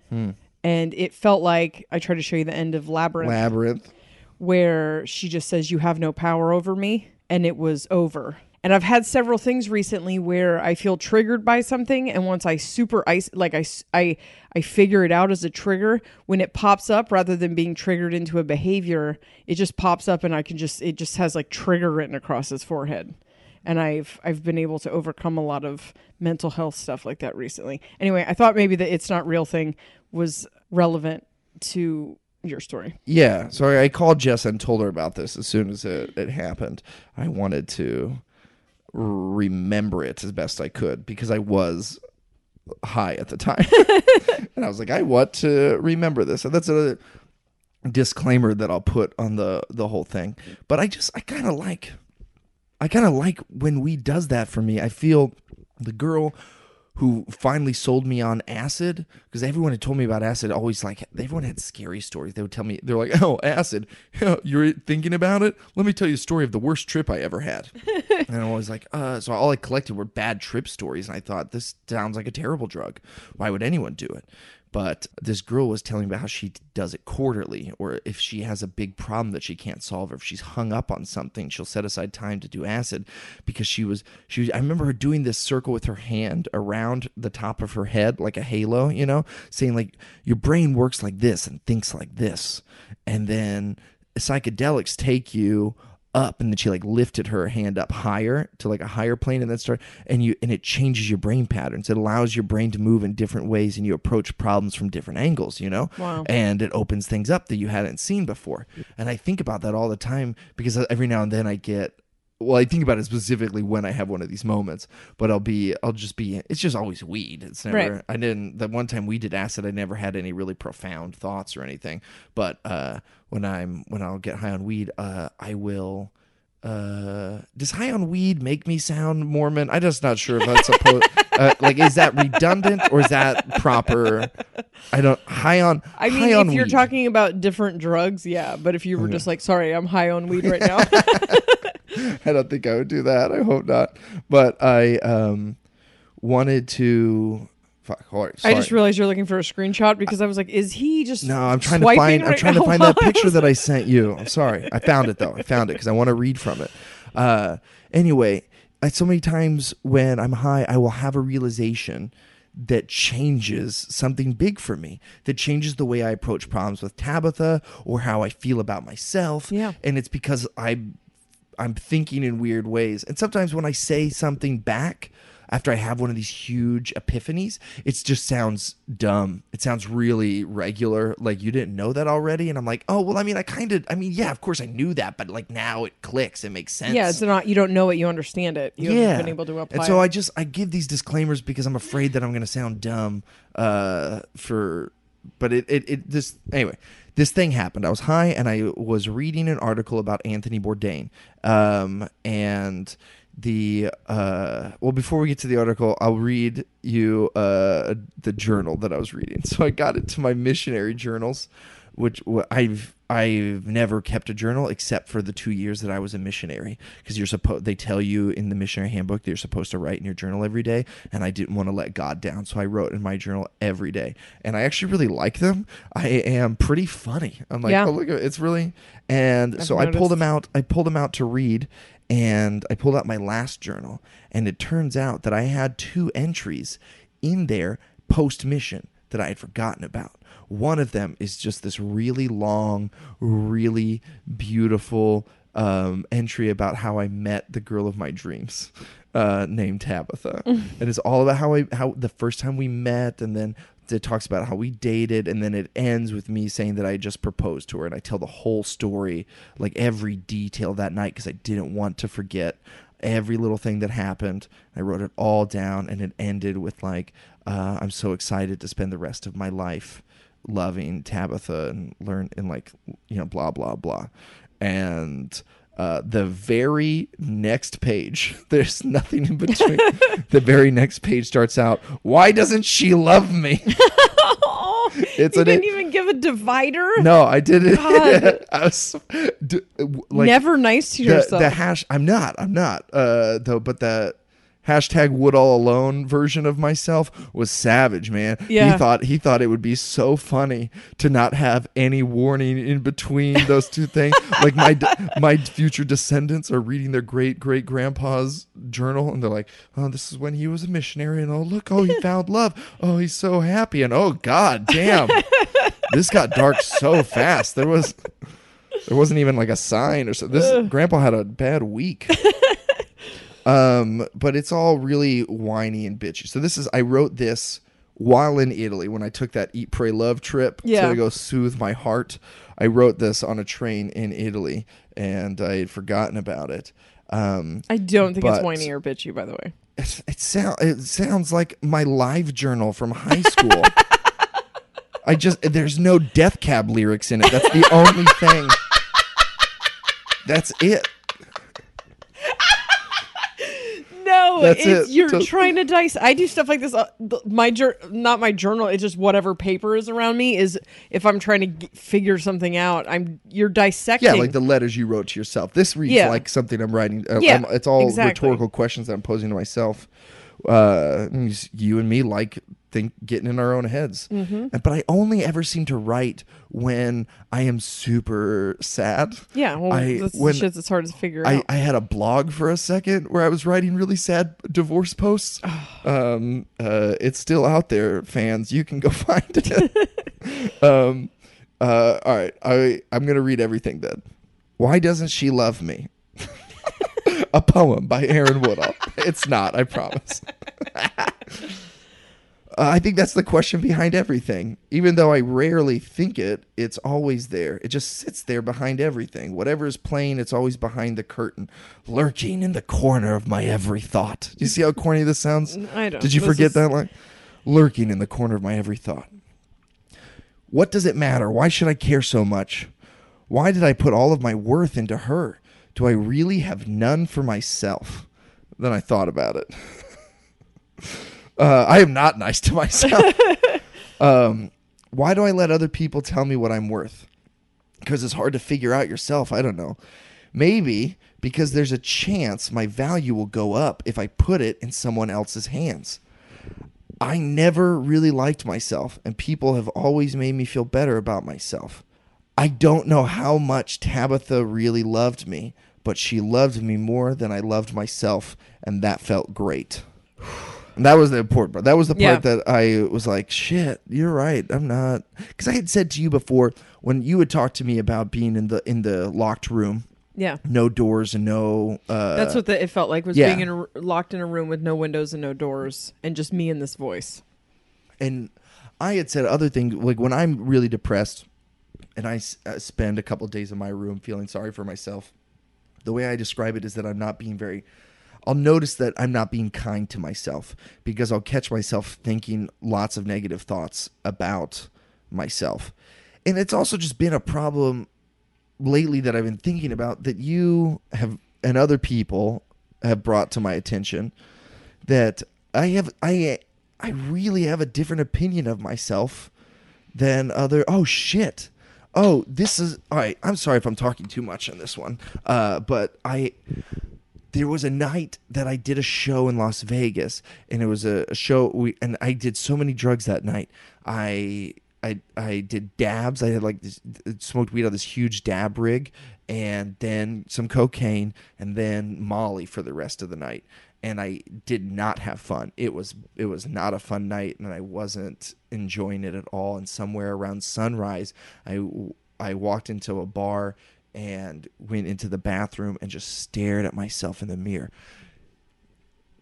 Hmm. And it felt like I tried to show you the end of Labyrinth, Labyrinth. where she just says, You have no power over me, and it was over. And I've had several things recently where I feel triggered by something, and once I super ice, like I, I, I figure it out as a trigger, when it pops up, rather than being triggered into a behavior, it just pops up, and I can just, it just has like trigger written across his forehead and I've I've been able to overcome a lot of mental health stuff like that recently. Anyway, I thought maybe the it's not real thing was relevant to your story. Yeah, so I called Jess and told her about this as soon as it, it happened. I wanted to remember it as best I could because I was high at the time. and I was like, I want to remember this. And that's a disclaimer that I'll put on the the whole thing. But I just I kind of like I kind of like when we does that for me. I feel the girl who finally sold me on acid because everyone had told me about acid always like everyone had scary stories. They would tell me they're like oh acid. You're thinking about it? Let me tell you a story of the worst trip i ever had. And i was like uh so all i collected were bad trip stories and i thought this sounds like a terrible drug. Why would anyone do it but this girl was telling about how she does it quarterly or if she has a big problem that she can't solve or if she's hung up on something she'll set aside time to do acid because she was she was, i remember her doing this circle with her hand around the top of her head like a halo you know saying like your brain works like this and thinks like this. And then psychedelics take you up and then she like lifted her hand up higher to like a higher plane and then start and you and it changes your brain patterns. It allows your brain to move in different ways and you approach problems from different angles you know? Wow. and it opens things up that you hadn't seen before. And i think about that all the time because every now and then i get well i think about it specifically when i have one of these moments but i'll be i'll just be it's just always weed it's never Right. i didn't the one time we did acid i never had any really profound thoughts or anything but uh when i'm when i'll get high on weed uh i will uh does high on weed make me sound mormon i'm just not sure if that's supposed uh, like is that redundant or is that proper i don't high on I mean, if you're weed. talking about different drugs, yeah. But if you were just like, sorry, I'm high on weed right now. I don't think I would do that. I hope not. But I um wanted to. Fuck. Sorry. I just realized you're looking for a screenshot because I was like, is he just No, I'm trying to find. I'm right trying to find that picture that I sent you. I'm sorry. I found it though. I found it because I want to read from it. Uh, anyway, I, so many times when I'm high, I will have a realization that changes something big for me. That changes the way I approach problems with Tabitha or how I feel about myself. Yeah. and it's because I I'm thinking in weird ways. And sometimes when I say something back after I have one of these huge epiphanies, it just sounds dumb. It sounds really regular, like you didn't know that already. And I'm like, oh well, I mean, I kind of, I mean, yeah, of course I knew that, but like now it clicks. It makes sense. Yeah, it's not. You don't know it. You understand it. You yeah. haven't been able to apply. And so it. I just I give these disclaimers because I'm afraid that I'm going to sound dumb uh, for but it, it it this anyway. This thing happened. I was high and I was reading an article about Anthony Bourdain, um, and the uh, well. Before we get to the article, I'll read you uh, the journal that I was reading. So I got it to my missionary journals, which I've I've never kept a journal except for the two years that I was a missionary. Because you're supposed they tell you in the missionary handbook that you're supposed to write in your journal every day and I didn't want to let God down so I wrote in my journal every day. And I actually really like them. I am pretty funny. I'm like Yeah. oh look it's really and I've so I pulled them out I pulled them out to read and I pulled out my last journal and it turns out that I had two entries in there post mission that I had forgotten about. One of them is just this really long, really beautiful um, entry about how I met the girl of my dreams, uh, named Tabitha, and it's all about how I how the first time we met, and then it talks about how we dated, and then it ends with me saying that I just proposed to her, and I tell the whole story, like every detail that night, because I didn't want to forget every little thing that happened. I wrote it all down, and it ended with like, uh, "I'm so excited to spend the rest of my life loving Tabitha and learn and like, you know, blah blah blah." And uh, the very next page, there's nothing in between. the very next page starts out, "Why doesn't she love me?" Oh, It's you didn't even give a divider. No, I didn't. I was d- like Never nice to the, yourself. the hash. I'm not. I'm not. Uh, though, but the hashtag Woodall alone version of myself was savage, man. Yeah. He thought he thought it would be so funny to not have any warning in between those two things. like my my future descendants are reading their great great grandpa's journal, and they're like, "Oh, this is when he was a missionary, and oh look, oh he found love. Oh, he's so happy, and oh god damn." this got dark so fast. There was there wasn't even like a sign or so. This grandpa had a bad week. um, but it's all really whiny and bitchy. So this is I wrote this while in Italy when I took that eat pray love trip Yeah. to go soothe my heart. I wrote this on a train in Italy and I had forgotten about it. Um, I don't think it's whiny or bitchy, by the way. it, it, sound, it sounds like my live journal from high school. I just there's no death cab lyrics in it. That's the only thing. That's it. No, That's it's it. you're So- trying to dice. I do stuff like this. Uh, my jour- not my journal. It's just whatever paper is around me. Is if I'm trying to g- figure something out, I'm you're dissecting. Yeah, like the letters you wrote to yourself. This reads Yeah. like something I'm writing. Uh, Yeah, I'm- it's all exactly. rhetorical questions that I'm posing to myself. Uh, you and me like think getting in our own heads, Mm-hmm. And- but I only ever seem to write when I am super sad. yeah. Well, I- that's when the shit that's hard to figure I, out. I had a blog for a second where I was writing really sad divorce posts. um, uh, it's still out there, fans. You can go find it. um, uh, all right, I I'm gonna read everything then. Why doesn't she love me? a poem by Aaron Woodall. it's not, I promise. Uh, I think that's the question behind everything. Even though I rarely think it, it's always there. It just sits there behind everything. Whatever is playing, it's always behind the curtain, lurking in the corner of my every thought. Do you see how corny this sounds? I don't. Did you forget is- that line? Lurking in the corner of my every thought. What does it matter? Why should I care so much? Why did I put all of my worth into her? Do I really have none for myself? Then I thought about it. Uh, I am not nice to myself. um, why do I let other people tell me what I'm worth? Because it's hard to figure out yourself. I don't know. Maybe because there's a chance my value will go up if I put it in someone else's hands. I never really liked myself, and people have always made me feel better about myself. I don't know how much Tabitha really loved me, but she loved me more than I loved myself, and that felt great. That was the important part. That was the part Yeah. that I was like, shit, you're right. I'm not because I had said to you before when you had talked to me about being in the in the locked room, yeah. no doors and no. Uh, That's what the, it felt like was yeah. being in a, r- locked in a room with no windows and no doors, and just me and this voice. and I had said other things like when I'm really depressed and I s- uh, spend a couple days in my room feeling sorry for myself. The way I describe it is that I'm not being very. I'll notice that I'm not being kind to myself because I'll catch myself thinking lots of negative thoughts about myself. And it's also just been a problem lately that I've been thinking about that you have and other people have brought to my attention that I have I I really have a different opinion of myself than other oh shit. Oh, this is all right. I'm sorry if I'm talking too much on this one. Uh, but I there was a night that I did a show in Las Vegas, and it was a, a show. We and I did so many drugs that night. I I I did dabs. I had like this, smoked weed on this huge dab rig, and then some cocaine, and then Molly for the rest of the night. And I did not have fun. It was it was not a fun night, and I wasn't enjoying it at all. And somewhere around sunrise, I I walked into a bar and went into the bathroom and just stared at myself in the mirror.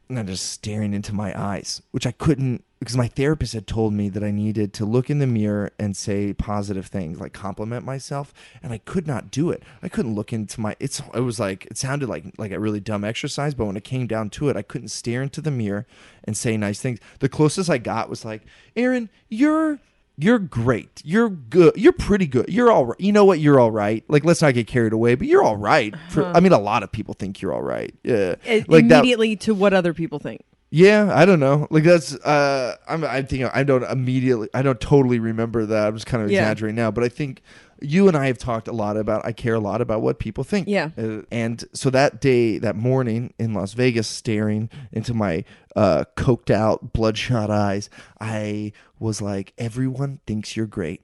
And I'm just staring into my eyes, which I couldn't because my therapist had told me that I needed to look in the mirror and say positive things, like compliment myself, and I could not do it. I couldn't look into my it's it was like it sounded like like a really dumb exercise, but when it came down to it, I couldn't stare into the mirror and say nice things. The closest I got was like, "Aaron, you're you're great. You're good. You're pretty good. You're all right. You know what? You're all right. Like, let's not get carried away, but you're all right. For, I mean, a lot of people think you're all right. Yeah. I- Like that. immediately to what other people think. Yeah. I don't know. Like, that's, uh, I'm, I think I don't immediately, I don't totally remember that. I'm just kind of Yeah. exaggerating now, but I think you and I have talked a lot about, I care a lot about what people think. Yeah. Uh, and so that day, that morning in Las Vegas, staring into my uh, coked out, bloodshot eyes, I was like, everyone thinks you're great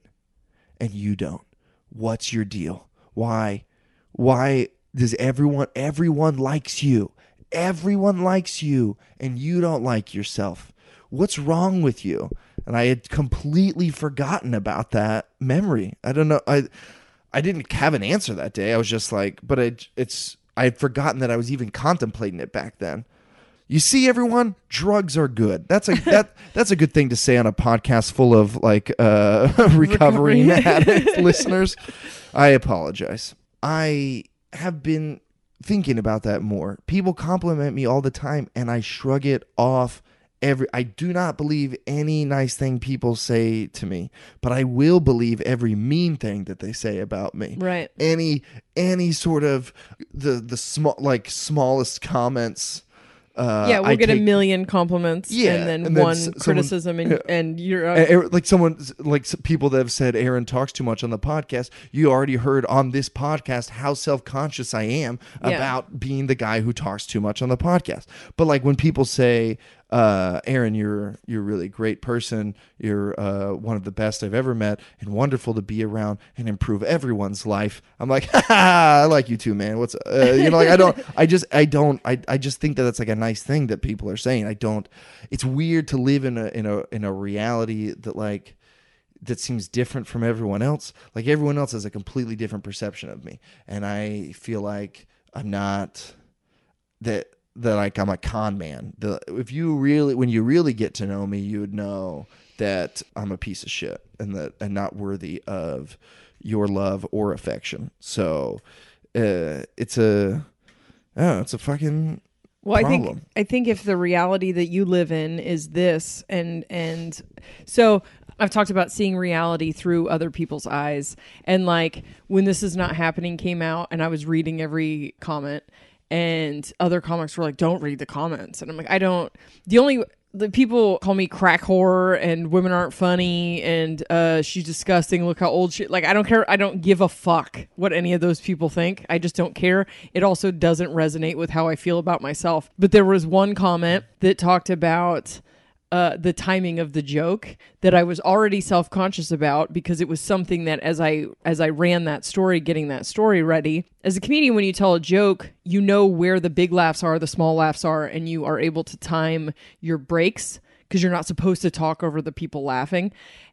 and you don't. What's your deal? Why? Why does everyone everyone likes you? Everyone likes you and you don't like yourself. What's wrong with you? And I had completely forgotten about that memory. I don't know. I I didn't have an answer that day. I was just like, but it, it's I had forgotten that I was even contemplating it back then. You see, everyone, drugs are good. That's a that that's a good thing to say on a podcast full of like uh, recovering addict listeners. I apologize. I have been thinking about that more. People compliment me all the time, and I shrug it off. Every I do not believe any nice thing people say to me, but I will believe every mean thing that they say about me Right. any any sort of the the small like smallest comments uh yeah, we'll I get a million compliments Yeah, and then and then one s- someone- criticism and, yeah. and you're uh, like someone like people that have said Aaron talks too much on the podcast. You already heard on this podcast how self conscious I am Yeah. about being the guy who talks too much on the podcast. But like when people say, uh, "Aaron, you're you're a really great person. You're uh, one of the best I've ever met, and wonderful to be around and improve everyone's life," I'm like, "Ha ha, I like you too, man. What's uh, you know like I don't I just I don't I I just think that that's like a nice thing that people are saying. I don't. It's weird to live in a in a in a reality that like that seems different from everyone else. Like everyone else has a completely different perception of me, and I feel like I'm not that that like I'm a con man. The if you really when you really get to know me, you would know that I'm a piece of shit and that and not worthy of your love or affection. So uh, it's a oh, it's a fucking Well, I think I think if the reality that you live in is this, and and so I've talked about seeing reality through other people's eyes, and like when this is not happening came out, and I was reading every comment, and other comics were like, "Don't read the comments," and I'm like, I don't. The only the people call me crack whore and women aren't funny and uh she's disgusting look how old she like i don't care i don't give a fuck what any of those people think i just don't care it also doesn't resonate with how i feel about myself but there was one comment that talked about uh, the timing of the joke that I was already self conscious about because it was something that as I as I ran that story, getting that story ready, as a comedian, when you tell a joke, you know where the big laughs are, the small laughs are, and you are able to time your breaks because you're not supposed to talk over the people laughing.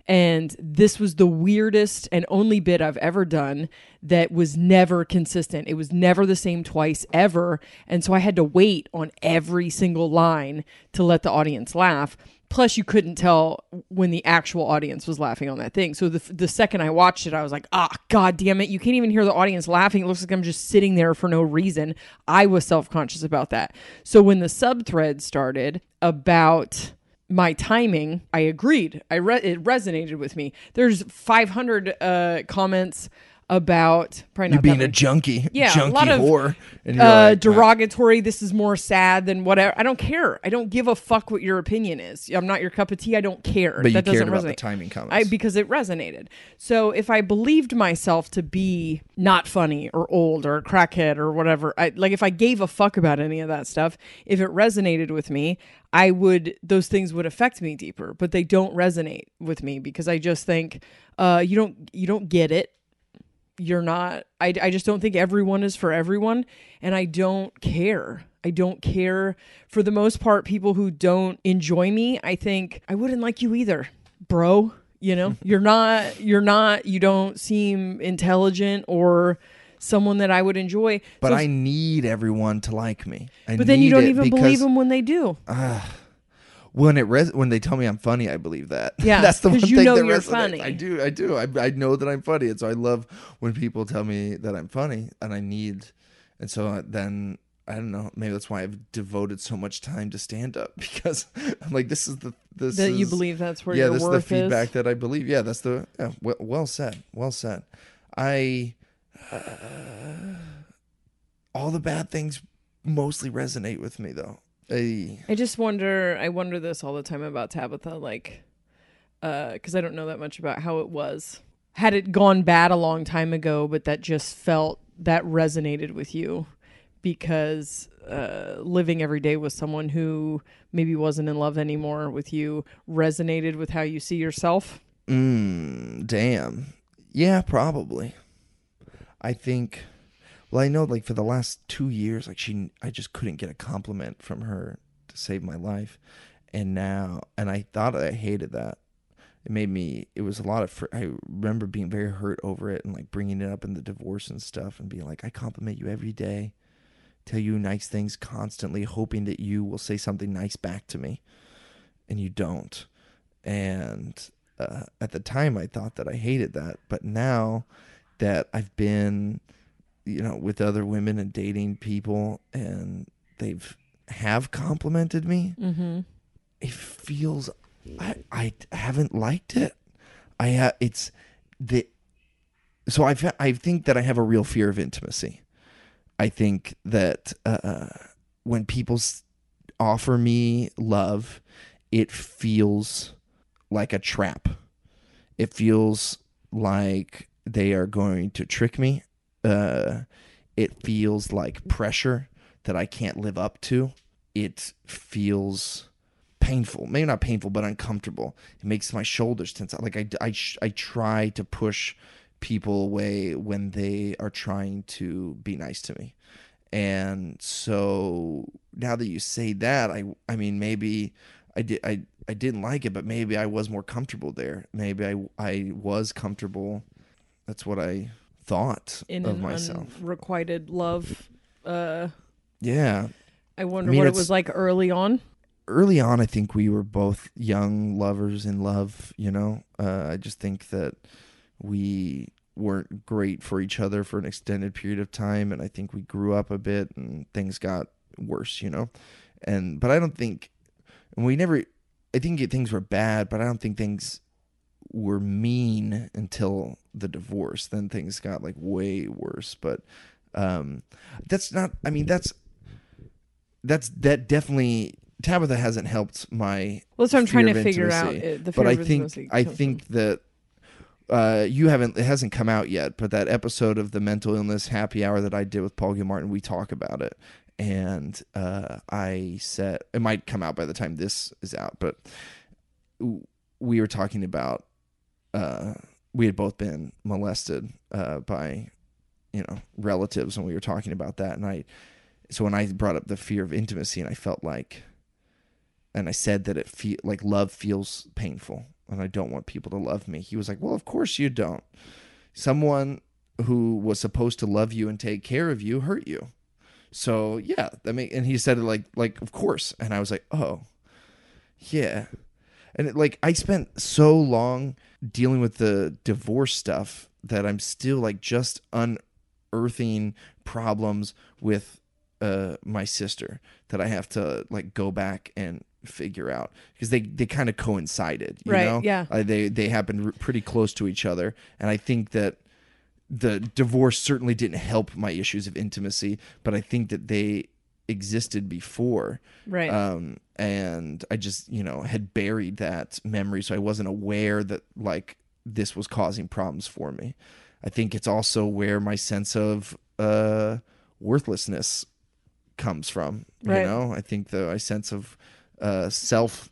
And this was the weirdest and only bit I've ever done that was never consistent. It was never the same twice ever. And so I had to wait on every single line to let the audience laugh. Plus, you couldn't tell when the actual audience was laughing on that thing. So the, the second I watched it, I was like, ah, god damn it. You can't even hear the audience laughing. It looks like I'm just sitting there for no reason. I was self conscious about that. So when the sub thread started about my timing, I agreed. I re- it resonated with me. There's 500 uh, comments about probably You being a junkie, Yeah, a junkie lot of, whore, and uh, like, "Wow." derogatory. This is more sad than whatever. I don't care. I don't give a fuck what your opinion is. I'm not your cup of tea. I don't care. But you doesn't cared about the timing comments. I because it resonated. So if I believed myself to be not funny or old or a crackhead or whatever, I, like if I gave a fuck about any of that stuff, if it resonated with me, I would those things would affect me deeper. But they don't resonate with me because I just think uh, you don't you don't get it you're not I, I just don't think everyone is for everyone and i don't care. I don't care. For the most part people who don't enjoy me i think i wouldn't like you either bro. You know you're not you're not you don't seem intelligent or someone that i would enjoy. But So- I need everyone to like me. I but then you don't even because believe them when they do when it res- when they tell me I'm funny, I believe that. Yeah, that's the one you thing know that you're resonates. funny. I do, I do. I, I know that I'm funny, and so I love when people tell me that I'm funny, and I need, and so then I don't know. Maybe that's why I've devoted so much time to stand up because I'm like, this is the this that you believe that's where yeah, this is the feedback is that I believe. Yeah, that's the yeah, well, well said, well said. I uh, all the bad things mostly resonate with me though. I, I just wonder. I wonder this all the time about Tabitha, like, because I don't know that much about how it was. Had it gone bad a long time ago, but that just felt that resonated with you because uh, living every day with someone who maybe wasn't in love anymore with you resonated with how you see yourself. Mm, damn. Yeah, probably. I think. Well, I know, like for the last two years, like she, I just couldn't get a compliment from her to save my life, and now, and I thought I hated that. It made me. It was a lot of. I remember being very hurt over it and like bringing it up in the divorce and stuff, and being like, I compliment you every day, tell you nice things constantly, hoping that you will say something nice back to me, and you don't. And uh, at the time, I thought that I hated that, but now that I've been, you know, with other women and dating people, and they've have complimented me, Mm-hmm. it feels I I haven't liked it. I ha- it's the so I I think that I have a real fear of intimacy. I think that uh, when people offer me love, it feels like a trap. It feels like they are going to trick me. Uh, it feels like pressure that I can't live up to. It feels painful maybe not painful but uncomfortable. It makes my shoulders tense. Like i i, I try to push people away when they are trying to be nice to me. And so now that you say that i i mean maybe i did i i didn't like it but maybe i was more comfortable there. Maybe i i was comfortable. That's what i thought In of an myself unrequited love. Uh, yeah I wonder mean, what it was like early on. early on, I think we were both young lovers in love. You know, uh, I just think that we weren't great for each other for an extended period of time, and I think we grew up a bit and things got worse. You know, and but I don't think and we never. I think things were bad, but I don't think things were mean until the divorce. Then things got like way worse. But um, that's not. I mean, that's that's that definitely Tabitha hasn't helped my. Well, that's what I'm trying to figure out, intimacy. uh, the but I think I think that uh, you haven't. It hasn't come out yet, but that episode of the mental illness happy hour that I did with Paul Gilmartin, we talk about it, and uh, I said it might come out by the time this is out, but we were talking about uh, we had both been molested uh, by you know relatives, and we were talking about that, and I so when I brought up the fear of intimacy, and I felt like, and I said that it feel like love feels painful, and I don't want people to love me. He was like, "Well, of course you don't. Someone who was supposed to love you and take care of you hurt you. So yeah, I mean." And he said it like, like of course, and I was like, "Oh, yeah." And it, like I spent so long dealing with the divorce stuff that I'm still like just unearthing problems with uh my sister that I have to like go back and figure out because they they kind of coincided you Right, know yeah. Uh, they they happened r- pretty close to each other and i think that the divorce certainly didn't help my issues of intimacy but i think that they existed before Right. um and i just you know had buried that memory so i wasn't aware that like this was causing problems for me. I think it's also where my sense of uh worthlessness comes from Right. you know? I think the my sense of uh self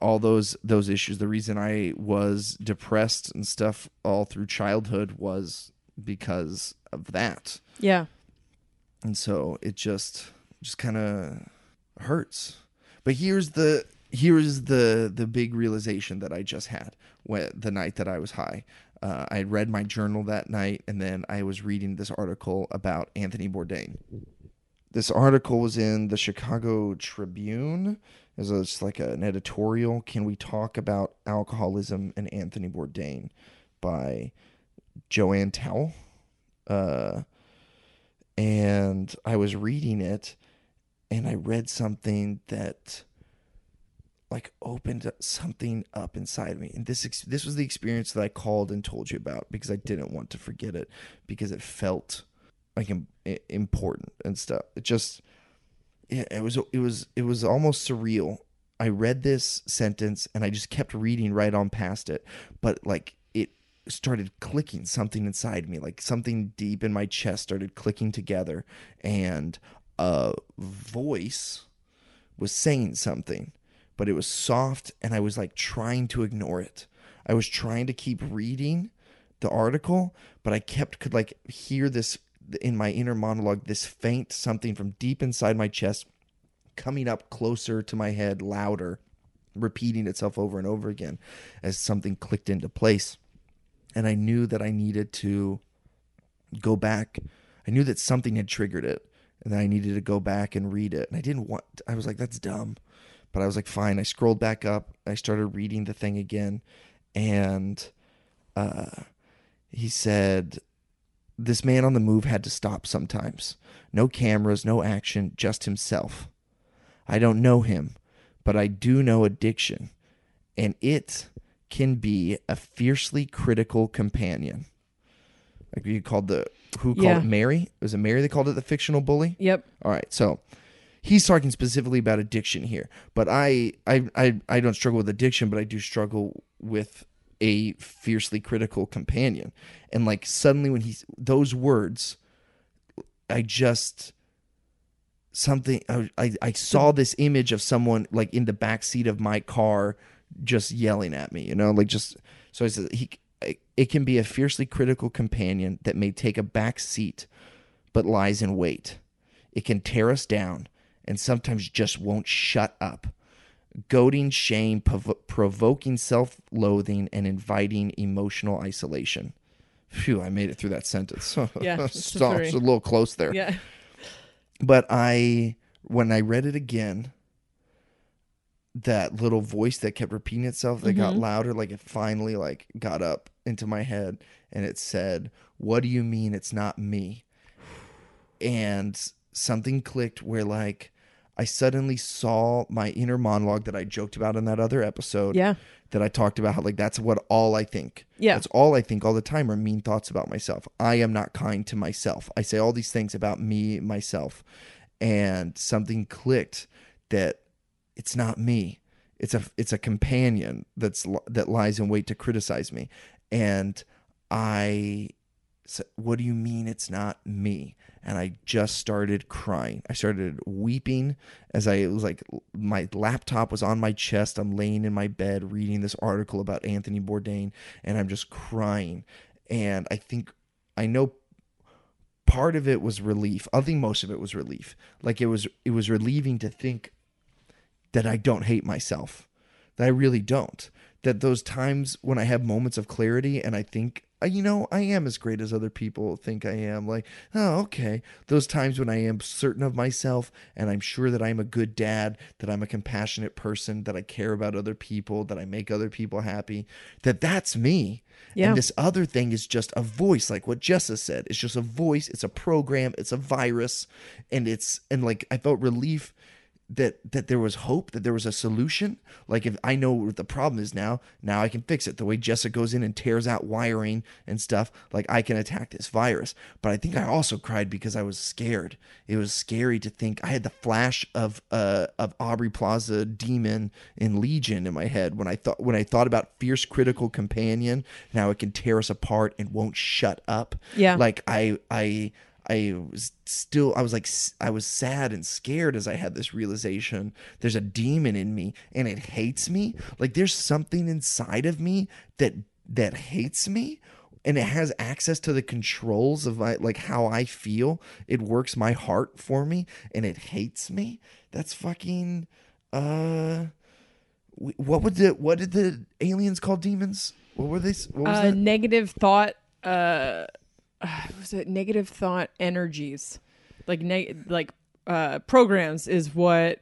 all those those issues. The reason i was depressed and stuff all through childhood was because of that. Yeah. and so it just just kind of hurts but here's the here's the the big realization that i just had when, the night that i was high. Uh, i had read my journal that night and then i was reading this article about anthony bourdain. This article was in the chicago tribune. It was like an editorial can we talk about alcoholism and anthony bourdain by joanne towell uh, and I was reading it and I read something that like opened something up inside me. And this this was the experience that I called and told you about because I didn't want to forget it because it felt like im- important and stuff. It just yeah, it was it was it was almost surreal. I read this sentence and I just kept reading right on past it, but like it started clicking something inside me, like something deep in my chest started clicking together, and a voice was saying something, but it was soft, and I was like trying to ignore it. I was trying to keep reading the article, but I kept could like hear this in my inner monologue, this faint something from deep inside my chest coming up closer to my head, louder, repeating itself over and over again as something clicked into place. And I knew that I needed to go back. I knew that something had triggered it and that I needed to go back and read it. And I didn't want, I was like, that's dumb. But I was like, fine. I scrolled back up. I started reading the thing again. And uh, he said, this man on the move had to stop sometimes. No cameras, no action, just himself. I don't know him, but I do know addiction, and it can be a fiercely critical companion. Like you called the who called Yeah. it Mary? Was it Mary that called it the fictional bully? Yep. All right, so he's talking specifically about addiction here, but I I I, I don't struggle with addiction, but I do struggle with a fiercely critical companion, and like suddenly when he's those words, I just something I, I I saw this image of someone like in the back seat of my car just yelling at me you know like just so I said he it can be a fiercely critical companion that may take a back seat but lies in wait. It can tear us down and sometimes just won't shut up. Goading shame prov- provoking self-loathing and inviting emotional isolation. Phew i made it through that sentence. Yeah, Stop, it's a little close there. Yeah. but I when I read it again, that little voice that kept repeating itself that got Mhm. louder, like it finally like got up into my head and it said, What do you mean it's not me? And something clicked where like I suddenly saw my inner monologue that I joked about in that other episode. Yeah. That I talked about how like that's what all I think. Yeah. That's all I think all the time are mean thoughts about myself. I am not kind to myself. I say all these things about me, myself. And something clicked that it's not me. It's a it's a companion that's that lies in wait to criticize me. And I said, "What do you mean it's not me?" And I just started crying. I started weeping as I was like my laptop was on my chest. I'm laying in my bed reading this article about Anthony Bourdain, and I'm just crying. And I think I know part of it was relief. I think most of it was relief. Like it was it was relieving to think that I don't hate myself. That I really don't. That those times when I have moments of clarity and I think, uh, you know, I am as great as other people think I am. Like, oh, okay. Those times when I am certain of myself and I'm sure that I'm a good dad, that I'm a compassionate person, that I care about other people, that I make other people happy, that that's me. Yeah. And this other thing is just a voice, like what Jessa said. It's just a voice. It's a program. It's a virus, and it's and like I felt relief that that there was hope that there was a solution. Like if i know what the problem is now now i can fix it. The way jessica goes in and tears out wiring and stuff like i can attack this virus. But i think i also cried because i was scared. It was scary to think i had the flash of uh of aubrey plaza demon in legion in my head when i thought when i thought about fierce critical companion now it can tear us apart and won't shut up. Yeah. like i i I was still I was like I was sad and scared as I had this realization. There's a demon in me and it hates me. Like there's something inside of me that that hates me and it has access to the controls of my like how I feel. It works my heart for me and it hates me. That's fucking uh what would the what did the aliens call demons? What were they what was uh, that? negative thought uh was it? Negative thought energies. Like neg- like uh programs is what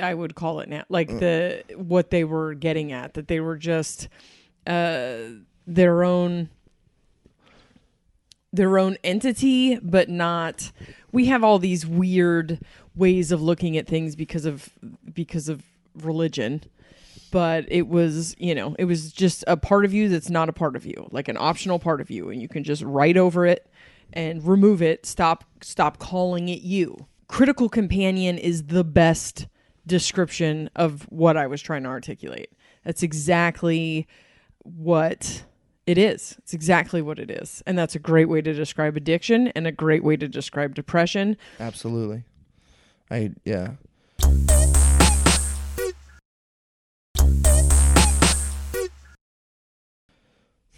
i would call it now. Like the what they were getting at that they were just uh their own their own entity but not we have all these weird ways of looking at things because of because of religion but it was you know it was just a part of you that's not a part of you like an optional part of you and you can just write over it and remove it. Stop stop calling it you. Critical companion is the best description of what i was trying to articulate. That's exactly what it is. It's exactly what it is. And that's a great way to describe addiction and a great way to describe depression. Absolutely. I yeah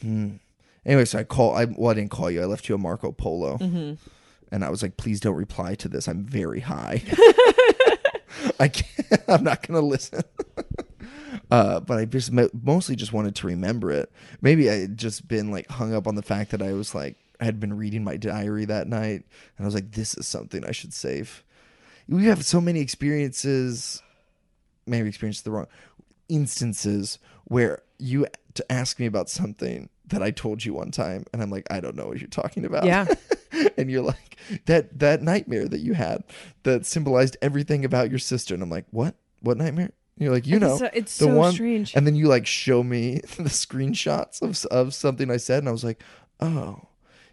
Hmm. Anyway, so I call. I well, I didn't call you. I left you a Marco Polo, and I was like, "Please don't reply to this. I'm very high. I can't. I'm not gonna listen." uh, but I just mostly just wanted to remember it. Maybe I had just been like hung up on the fact that I was like I had been reading my diary that night, and I was like, "This is something I should save." We have so many experiences. Maybe experience the wrong instances where you to ask me about something that I told you one time, and I'm like, I don't know what you're talking about. Yeah. and you're like that that nightmare that you had that symbolized everything about your sister, and I'm like, what? What nightmare? And you're like, you It's know, so- it's the so one. strange. And then you like show me the screenshots of of something I said, and I was like, oh,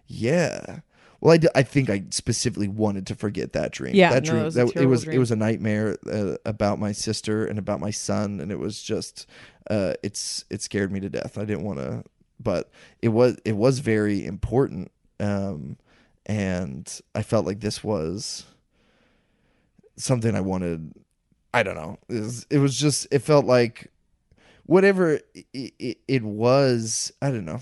yeah. Well, I, d- I think I specifically wanted to forget that dream. Yeah, that no, dream. it was a that, it was it was a nightmare uh, about my sister and about my son, and it was just uh, it's it scared me to death. I didn't want to, but it was it was very important, um, and I felt like this was something I wanted. I don't know. It was, it was just it felt like whatever it, it, it was. I don't know.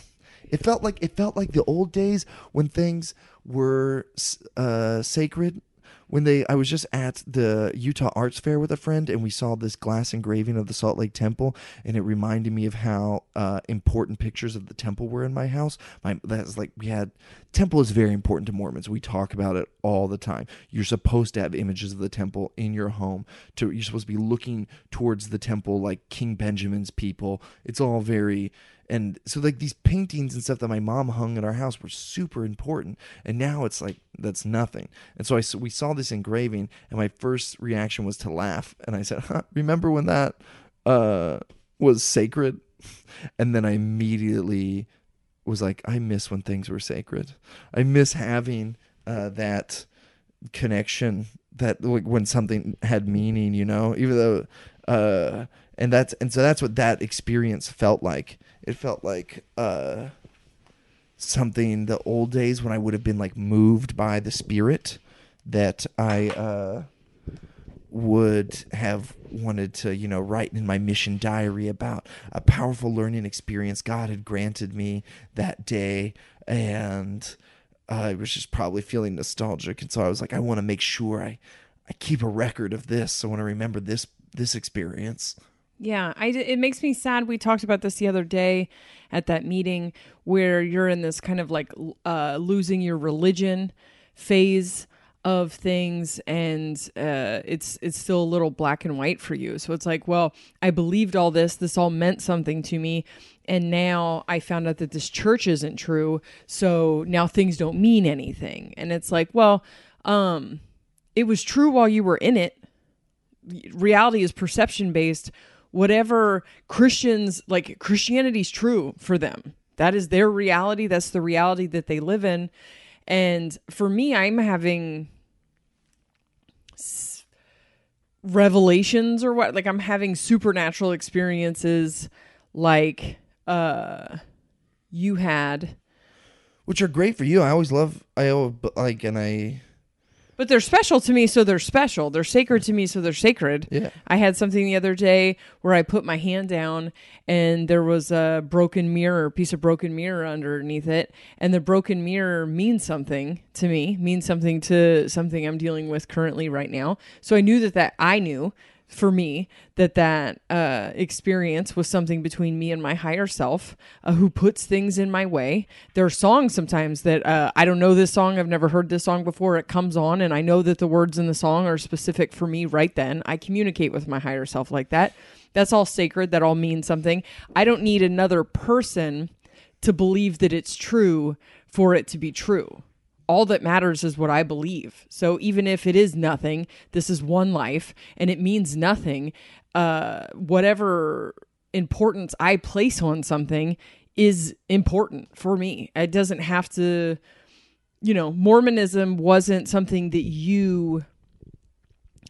It felt like it felt like the old days when things were uh, sacred. When they, I was just at the Utah Arts Fair with a friend, and we saw this glass engraving of the Salt Lake Temple, and it reminded me of how uh, important pictures of the temple were in my house. My that's like we had temple is very important to Mormons. We talk about it all the time. You're supposed to have images of the temple in your home. To you're supposed to be looking towards the temple like King Benjamin's people. It's all very and so like these paintings and stuff that my mom hung at our house were super important and now it's like that's nothing. And so i s- we saw this engraving and my first reaction was to laugh and i said huh, remember when that uh was sacred? And then i immediately was like i miss when things were sacred. I miss having uh that connection that like when something had meaning you know even though uh and that's and so that's what that experience felt like it felt like uh something the old days when i would have been like moved by the spirit that i uh would have wanted to you know write in my mission diary about a powerful learning experience god had granted me that day and I was just probably feeling nostalgic, and so I was like, I want to make sure I, I keep a record of this. I want to remember this this experience. Yeah, I, it makes me sad. We talked about this the other day at that meeting where you're in this kind of like uh, losing your religion phase of things, and uh, it's it's still a little black and white for you. So it's like, well, I believed all this. This all meant something to me, and now I found out that this church isn't true. So now things don't mean anything, and it's like, well, um, it was true while you were in it reality is perception based. Whatever Christians like, Christianity's true for them. That is their reality. That's the reality that they live in. And for me, I'm having s- revelations or what? Like I'm having supernatural experiences like uh you had which are great for you. I always love. I always, like, and I. But they're special to me, so they're special. They're sacred to me, so they're sacred. Yeah. I had something the other day where I put my hand down and there was a broken mirror, piece of broken mirror underneath it. And the broken mirror means something to me, means something to something I'm dealing with currently right now. So I knew that that I knew for me that that uh, experience was something between me and my higher self uh, who puts things in my way. There are songs sometimes that uh, i don't know this song i've never heard this song before it comes on and i know that the words in the song are specific for me right then. I communicate with my higher self like that. That's all sacred that all means something. I don't need another person to believe that it's true for it to be true all that matters is what I believe. So even if it is nothing, this is one life and it means nothing. Uh, whatever importance I place on something is important for me. It doesn't have to, you know, Mormonism wasn't something that you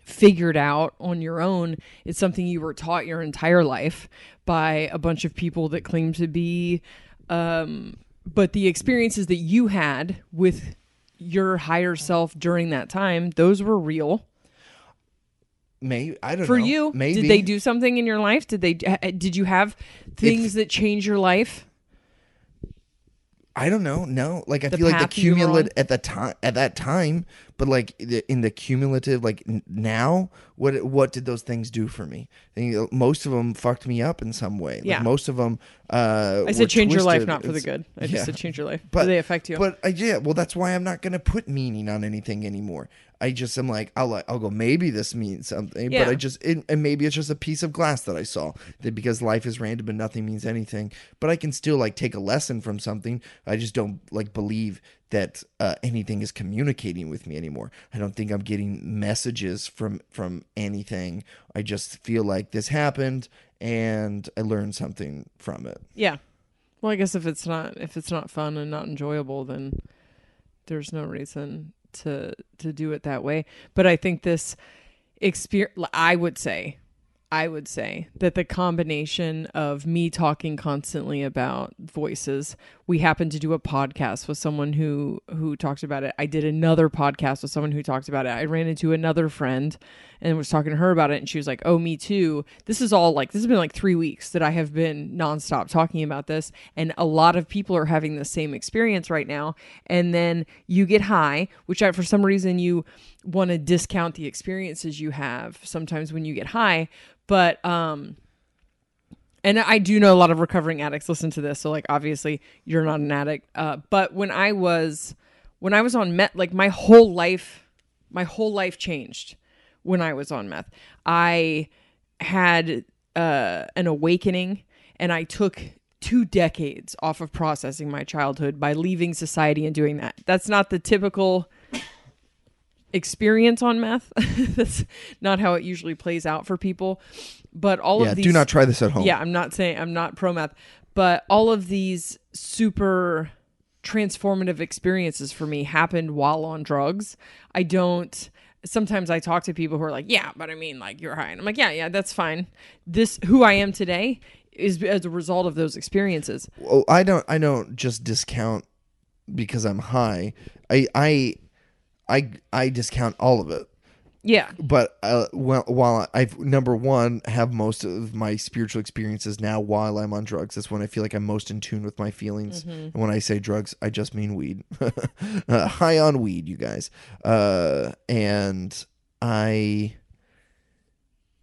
figured out on your own. It's something you were taught your entire life by a bunch of people that claim to be um but the experiences that you had with your higher self during that time, those were real Maybe I don't for know. you. Maybe Did they do something in your life? Did they? Did you have things that change your life? I don't know. No, like I The feel like the path you were cumulative at the time at that time, but like the- in the cumulative, like n- now, what what did those things do for me? Most of them fucked me up in some way. Like, Yeah. most of them. Uh, I said change your life, not for the good. I yeah. just said change your life. But Do they affect you? But I, yeah, well, that's why I'm not gonna put meaning on anything anymore. I just am like, I'll I'll go. Maybe this means something, Yeah. but I just it, and maybe it's just a piece of glass that I saw that because life is random and nothing means anything. But I can still like take a lesson from something. I just don't like believe that uh, anything is communicating with me anymore. I don't think I'm getting messages from from anything. I just feel like this happened and I learned something from it. yeah. Well, I guess if it's not if it's not fun and not enjoyable, then there's no reason to to do it that way. But I think this experience, I would say, I would say that the combination of me talking constantly about voices, we happened to do a podcast with someone who who talked about it. I did another podcast with someone who talked about it. I ran into another friend and was talking to her about it and she was like, "Oh, me too." This is all like this has been like 3 weeks that I have been nonstop talking about this and a lot of people are having the same experience right now. And then you get high, which I, for some reason you want to discount the experiences you have sometimes when you get high, but um and I do know a lot of recovering addicts listen to this, so like obviously you're not an addict. Uh, but when I was when I was on meth, like my whole life, my whole life changed when I was on meth. I had uh, an awakening, and I took two decades off of processing my childhood by leaving society and doing that. That's not the typical experience on meth. That's not how it usually plays out for people. But all yeah, of these do not try this at home. yeah, I'm not saying I'm not pro meth, but all of these super transformative experiences for me happened while on drugs. I don't sometimes I talk to people who are like, "Yeah, but I mean like you're high." And I'm like, "Yeah, yeah, that's fine." This who I am today is as a result of those experiences. well, I don't I don't just discount because I'm high. I I I I discount all of it. Yeah. But uh, well, while I've number one have most of my spiritual experiences now while I'm on drugs. That's when I feel like I'm most in tune with my feelings. And when I say drugs, I just mean weed. uh, high on weed, you guys. Uh, and I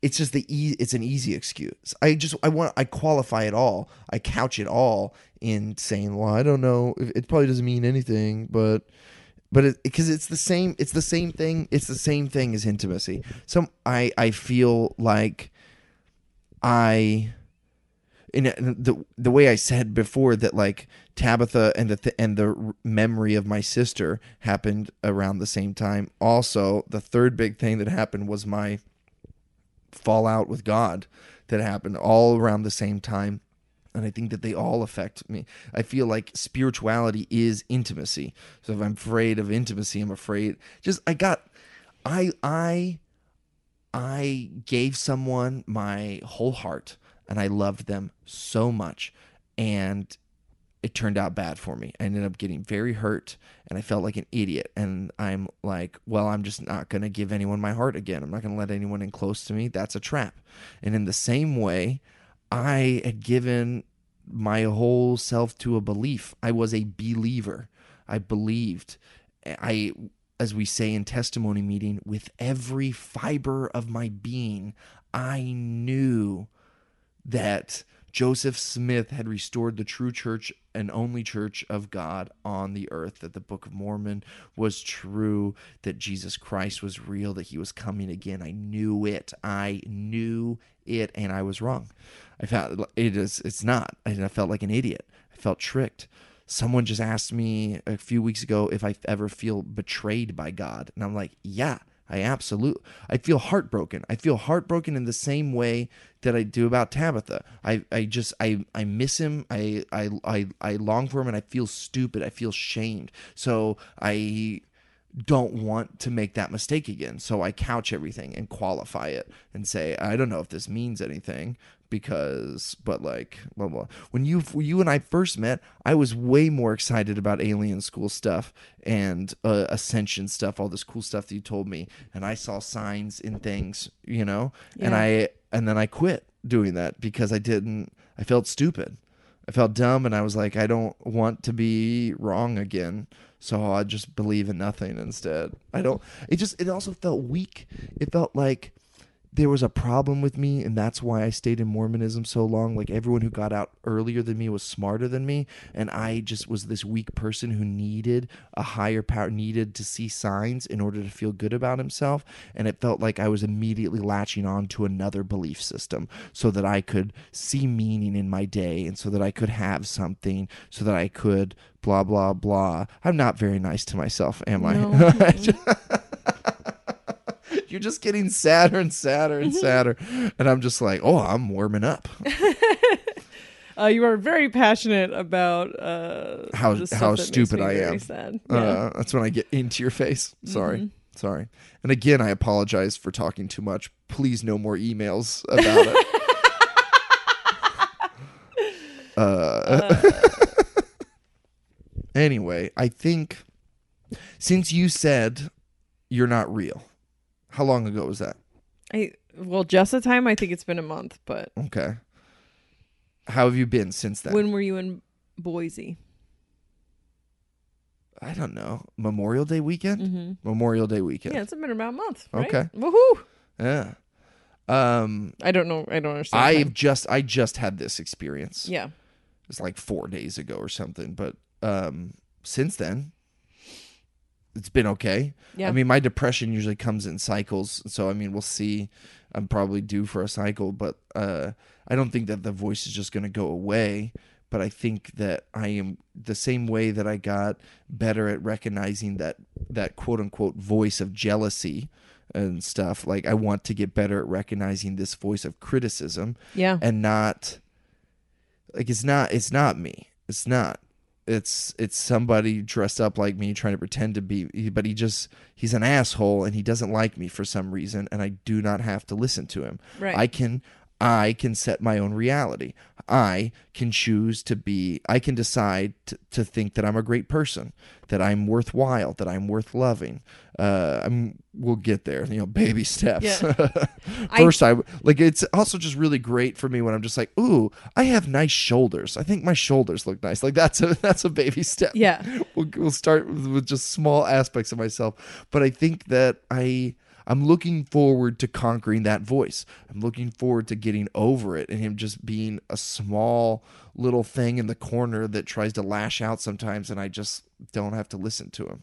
it's just the e- it's an easy excuse. I just I want I qualify it all. I couch it all in saying, well, I don't know. It probably doesn't mean anything, but but it because it's the same it's the same thing it's the same thing as intimacy some i i feel like i in the the way i said before that like tabitha and the th- and the memory of my sister happened around the same time also the third big thing that happened was my fallout with God that happened all around the same time. And I think that they all affect me. I feel like spirituality is intimacy. So if I'm afraid of intimacy, I'm afraid. Just I got, I I I gave someone my whole heart and I loved them so much. And it turned out bad for me. I ended up getting very hurt and I felt like an idiot. And I'm like, well, I'm just not going to give anyone my heart again. I'm not going to let anyone in close to me. That's a trap. And in the same way, I had given my whole self to a belief. I was a believer. I believed. I, as we say in testimony meeting, with every fiber of my being, I knew that Joseph Smith had restored the true church and only church of God on the earth, that the Book of Mormon was true, that Jesus Christ was real, that he was coming again. I knew it. I knew it, and I was wrong. I felt it is it's not. And I felt like an idiot. I felt tricked. Someone just asked me a few weeks ago if I ever feel betrayed by God. And I'm like, yeah, I absolutely I feel heartbroken. I feel heartbroken in the same way that I do about Tabitha. I, I just I, I miss him. I, I I I long for him and I feel stupid. I feel shamed. So I don't want to make that mistake again. So I couch everything and qualify it and say, I don't know if this means anything because, but like, blah, blah. When you, when you and I first met, I was way more excited about alien school stuff and uh, ascension stuff, all this cool stuff that you told me. And I saw signs in things, you know, yeah. and I, and then I quit doing that because I didn't, I felt stupid. I felt dumb and I was like, I don't want to be wrong again. So I just believe in nothing instead. I don't, it just, it also felt weak. It felt like there was a problem with me and that's why I stayed in Mormonism so long. Like everyone who got out earlier than me was smarter than me. And I just was this weak person who needed a higher power, needed to see signs in order to feel good about himself. And it felt like I was immediately latching on to another belief system so that I could see meaning in my day and so that I could have something, so that I could blah, blah, blah. I'm not very nice to myself, am I? You're just getting sadder and sadder and sadder. And I'm just like, oh, I'm warming up. Uh, you are very passionate about uh, How how stupid I am. Sad. Uh, that's when I get into your face. Sorry. Sorry. And again, I apologize for talking too much. Please, no more emails about it. uh, anyway, I think since you said you're not real, how long ago was that? I well, just the time I think it's been a month, but Okay. How have you been since then? when were you in Boise? I don't know. Memorial Day weekend? Memorial Day weekend. Yeah, it's been about a month. Right? Okay. Woohoo! Yeah. Um I don't know. I don't understand. I've time. just I just had this experience. yeah. It's like 4 days ago or something, but um since then it's been okay. Yeah. I mean, my depression usually comes in cycles, so I mean, we'll see. I'm probably due for a cycle, but uh I don't think that the voice is just going to go away, but I think that I am the same way that I got better at recognizing that that quote unquote voice of jealousy and stuff. Like I want to get better at recognizing this voice of criticism Yeah. and not like it's not it's not me it's not it's it's somebody dressed up like me trying to pretend to be but he just he's an asshole and he doesn't like me for some reason and i do not have to listen to him Right. i can i can set my own reality i can choose to be i can decide to, to think that i'm a great person that i'm worthwhile that i'm worth loving uh i'm we'll get there you know baby steps Yeah. First, I, like it's also just really great for me when I'm just like, ooh, I have nice shoulders. I think my shoulders look nice. Like that's a that's a baby step. Yeah. we'll, we'll start with just small aspects of myself, but I think that I I'm looking forward to conquering that voice. I'm looking forward to getting over it and him just being a small little thing in the corner that tries to lash out sometimes, and I just don't have to listen to him.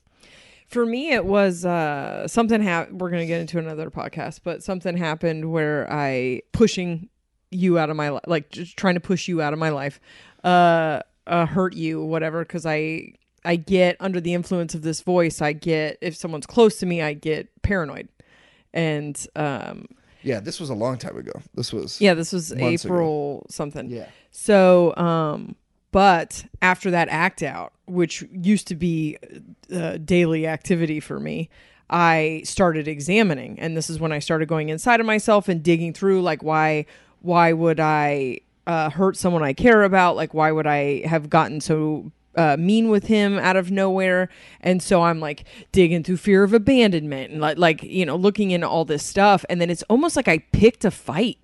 For me, it was uh, something. Ha- we're gonna get into another podcast, but something happened where I pushing you out of my life, like just trying to push you out of my life, uh, uh hurt you, whatever. Because I I get under the influence of this voice. I get if someone's close to me, I get paranoid, and um, Yeah, this was a long time ago. This was Yeah, this was months ago. April something. Yeah. So, um, but after that act out, which used to be uh, daily activity for me, I started examining, and this is when I started going inside of myself and digging through, like why, why would I uh, hurt someone I care about? Like why would I have gotten so uh, mean with him out of nowhere? And so I'm like digging through fear of abandonment and like, like you know, looking into all this stuff, and then it's almost like I picked a fight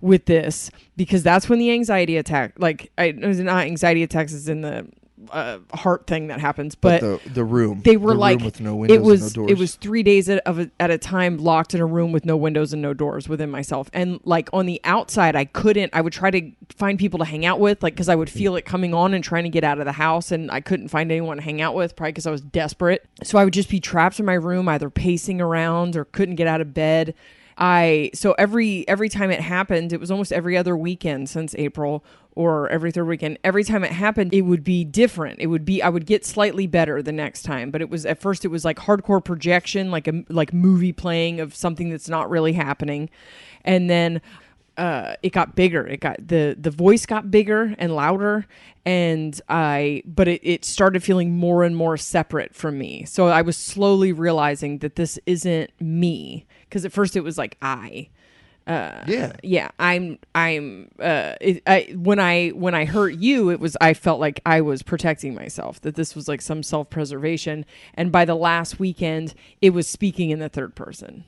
with this because that's when the anxiety attack like I it was not anxiety attacks is in the uh, heart thing that happens but, the the room. they were the like with no windows it was no it was three days at, of a, at a time locked in a room with no windows and no doors within myself. And like on the outside i couldn't i would try to find people to hang out with like because i would feel it coming on and trying to get out of the house and i couldn't find anyone to hang out with probably because i was desperate. So i would just be trapped in my room either pacing around or couldn't get out of bed. I so every every time it happened, it was almost every other weekend since April or every third weekend. Every time it happened, it would be different. It would be I would get slightly better the next time, but it was at first it was like hardcore projection, like a like movie playing of something that's not really happening. And then uh, it got bigger. It got the the voice got bigger and louder, and I but it, it started feeling more and more separate from me. So I was slowly realizing that this isn't me because at first it was like I. Uh, Yeah. yeah. I'm. I'm. Uh, it, I when I when I hurt you, it was I felt like I was protecting myself. That this was like some self preservation. And by the last weekend, it was speaking in the third person.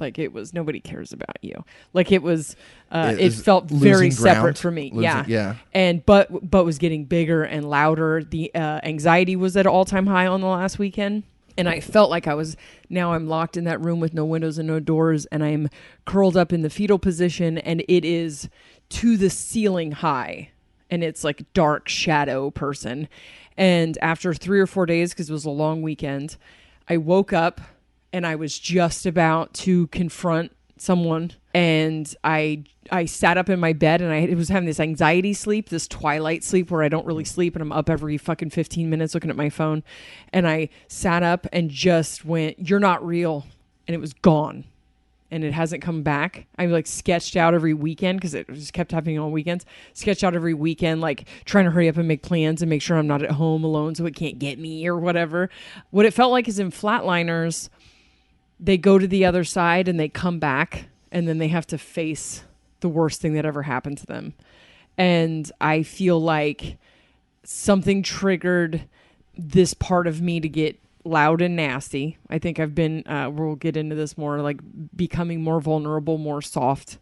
Like it was nobody cares about you. Like it was. Uh, It it felt very ground. separate for me. Losing- yeah. yeah. And but but was getting bigger and louder. The uh, anxiety was at all time high on the last weekend. And I felt like I was now I'm locked in that room with no windows and no doors, and I'm curled up in the fetal position, and it is to the ceiling high, and it's like dark shadow person. And after three or four days, because it was a long weekend, I woke up and I was just about to confront someone and I I sat up in my bed and I was having this anxiety sleep, this twilight sleep where I don't really sleep and I'm up every fucking 15 minutes looking at my phone and I sat up and just went you're not real and it was gone and it hasn't come back. I like sketched out every weekend because it just kept happening on weekends. Sketched out every weekend, like trying to hurry up and make plans and make sure I'm not at home alone so it can't get me or whatever. What it felt like is in Flatliners, they go to the other side and they come back and then they have to face the worst thing that ever happened to them. And I feel like something triggered this part of me to get loud and nasty. I think I've been uh we'll get into this more like becoming more vulnerable, more soft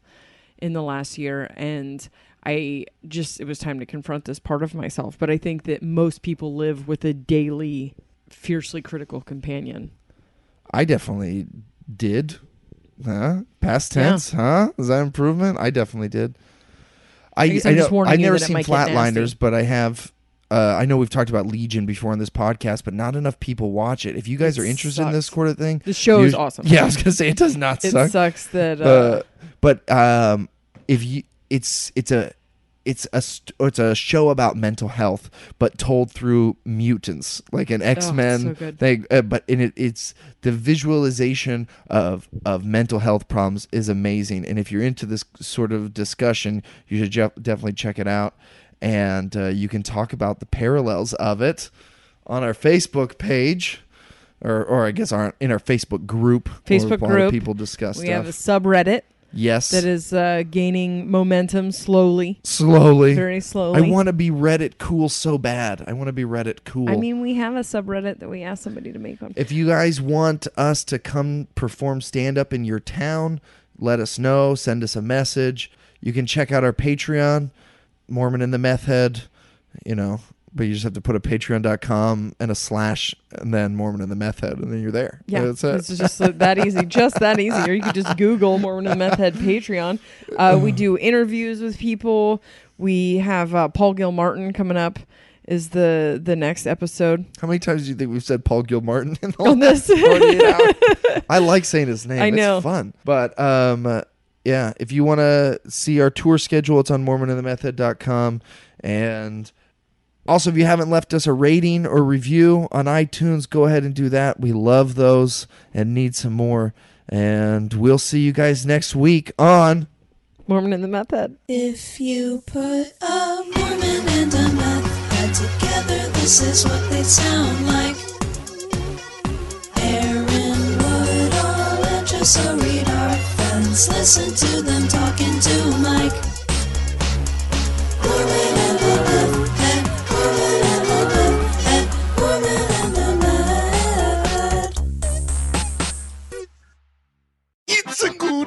in the last year and I just it was time to confront this part of myself, but I think that most people live with a daily fiercely critical companion. I definitely did. Huh? Past Yeah. tense, huh? Is that improvement? I definitely did. I, I, I'm know, I've never seen Flatliners, but I have. Uh, I know we've talked about Legion before on this podcast, but not enough people watch it. If you guys It are interested in this sucks. sort of thing, The show is awesome. Yeah, I was gonna say it does not It suck. sucks that uh, Uh, but um, if you, it's it's a it's a st- it's a show about mental health, but told through mutants, like an X Men Oh, so thing. Uh, but in it, it's the visualization of of mental health problems is amazing. And if you're into this sort of discussion, you should je- definitely check it out. And uh, you can talk about the parallels of it on our Facebook page. Or, or I guess our in our Facebook group. Facebook a lot of group. people discuss we stuff. have a subreddit yes, that is uh, gaining momentum slowly, slowly. very slowly. I want to be Reddit cool so bad. I want to be Reddit cool. I mean, we have a subreddit that we asked somebody to make one. if you guys want us to come perform stand up in your town, let us know. Send us a message. You can check out our Patreon, Mormon and the Meth Head. You know, but you just have to put a patreon.com and a slash and then Mormon and the Meth Head, and then you're there. Yeah, That's it. it's just that easy, just that easy. Or you could just Google Mormon and the Meth Head Patreon. Uh, we do interviews with people. We have uh, Paul Gilmartin coming up. Is the the next episode How many times do you think we've said Paul Gilmartin in the on last this? I like saying his name. I know. It's fun. But um uh, yeah, if you want to see our tour schedule, it's on mormonandthemethhead.com. And also, if you haven't left us a rating or review on iTunes, go ahead and do that. We love those and need some more. And we'll see you guys next week on Mormon and the Meth Head. If you put a Mormon and a meth head together, this is what they sound like. Aaron Woodall and Jessa Reed are friends. Listen to them talking to Mike. Mormon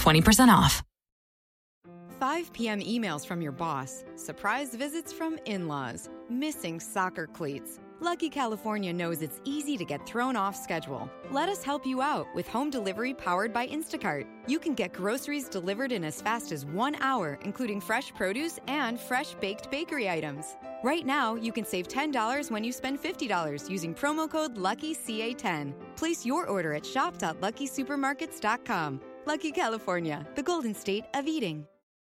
20% off. 5 p.m. emails from your boss, surprise visits from in laws, missing soccer cleats. Lucky California knows it's easy to get thrown off schedule. Let us help you out with home delivery powered by Instacart. You can get groceries delivered in as fast as one hour, including fresh produce and fresh baked bakery items. Right now, you can save $10 when you spend $50 using promo code LUCKYCA10. Place your order at shop.luckysupermarkets.com. Lucky California, the golden state of eating.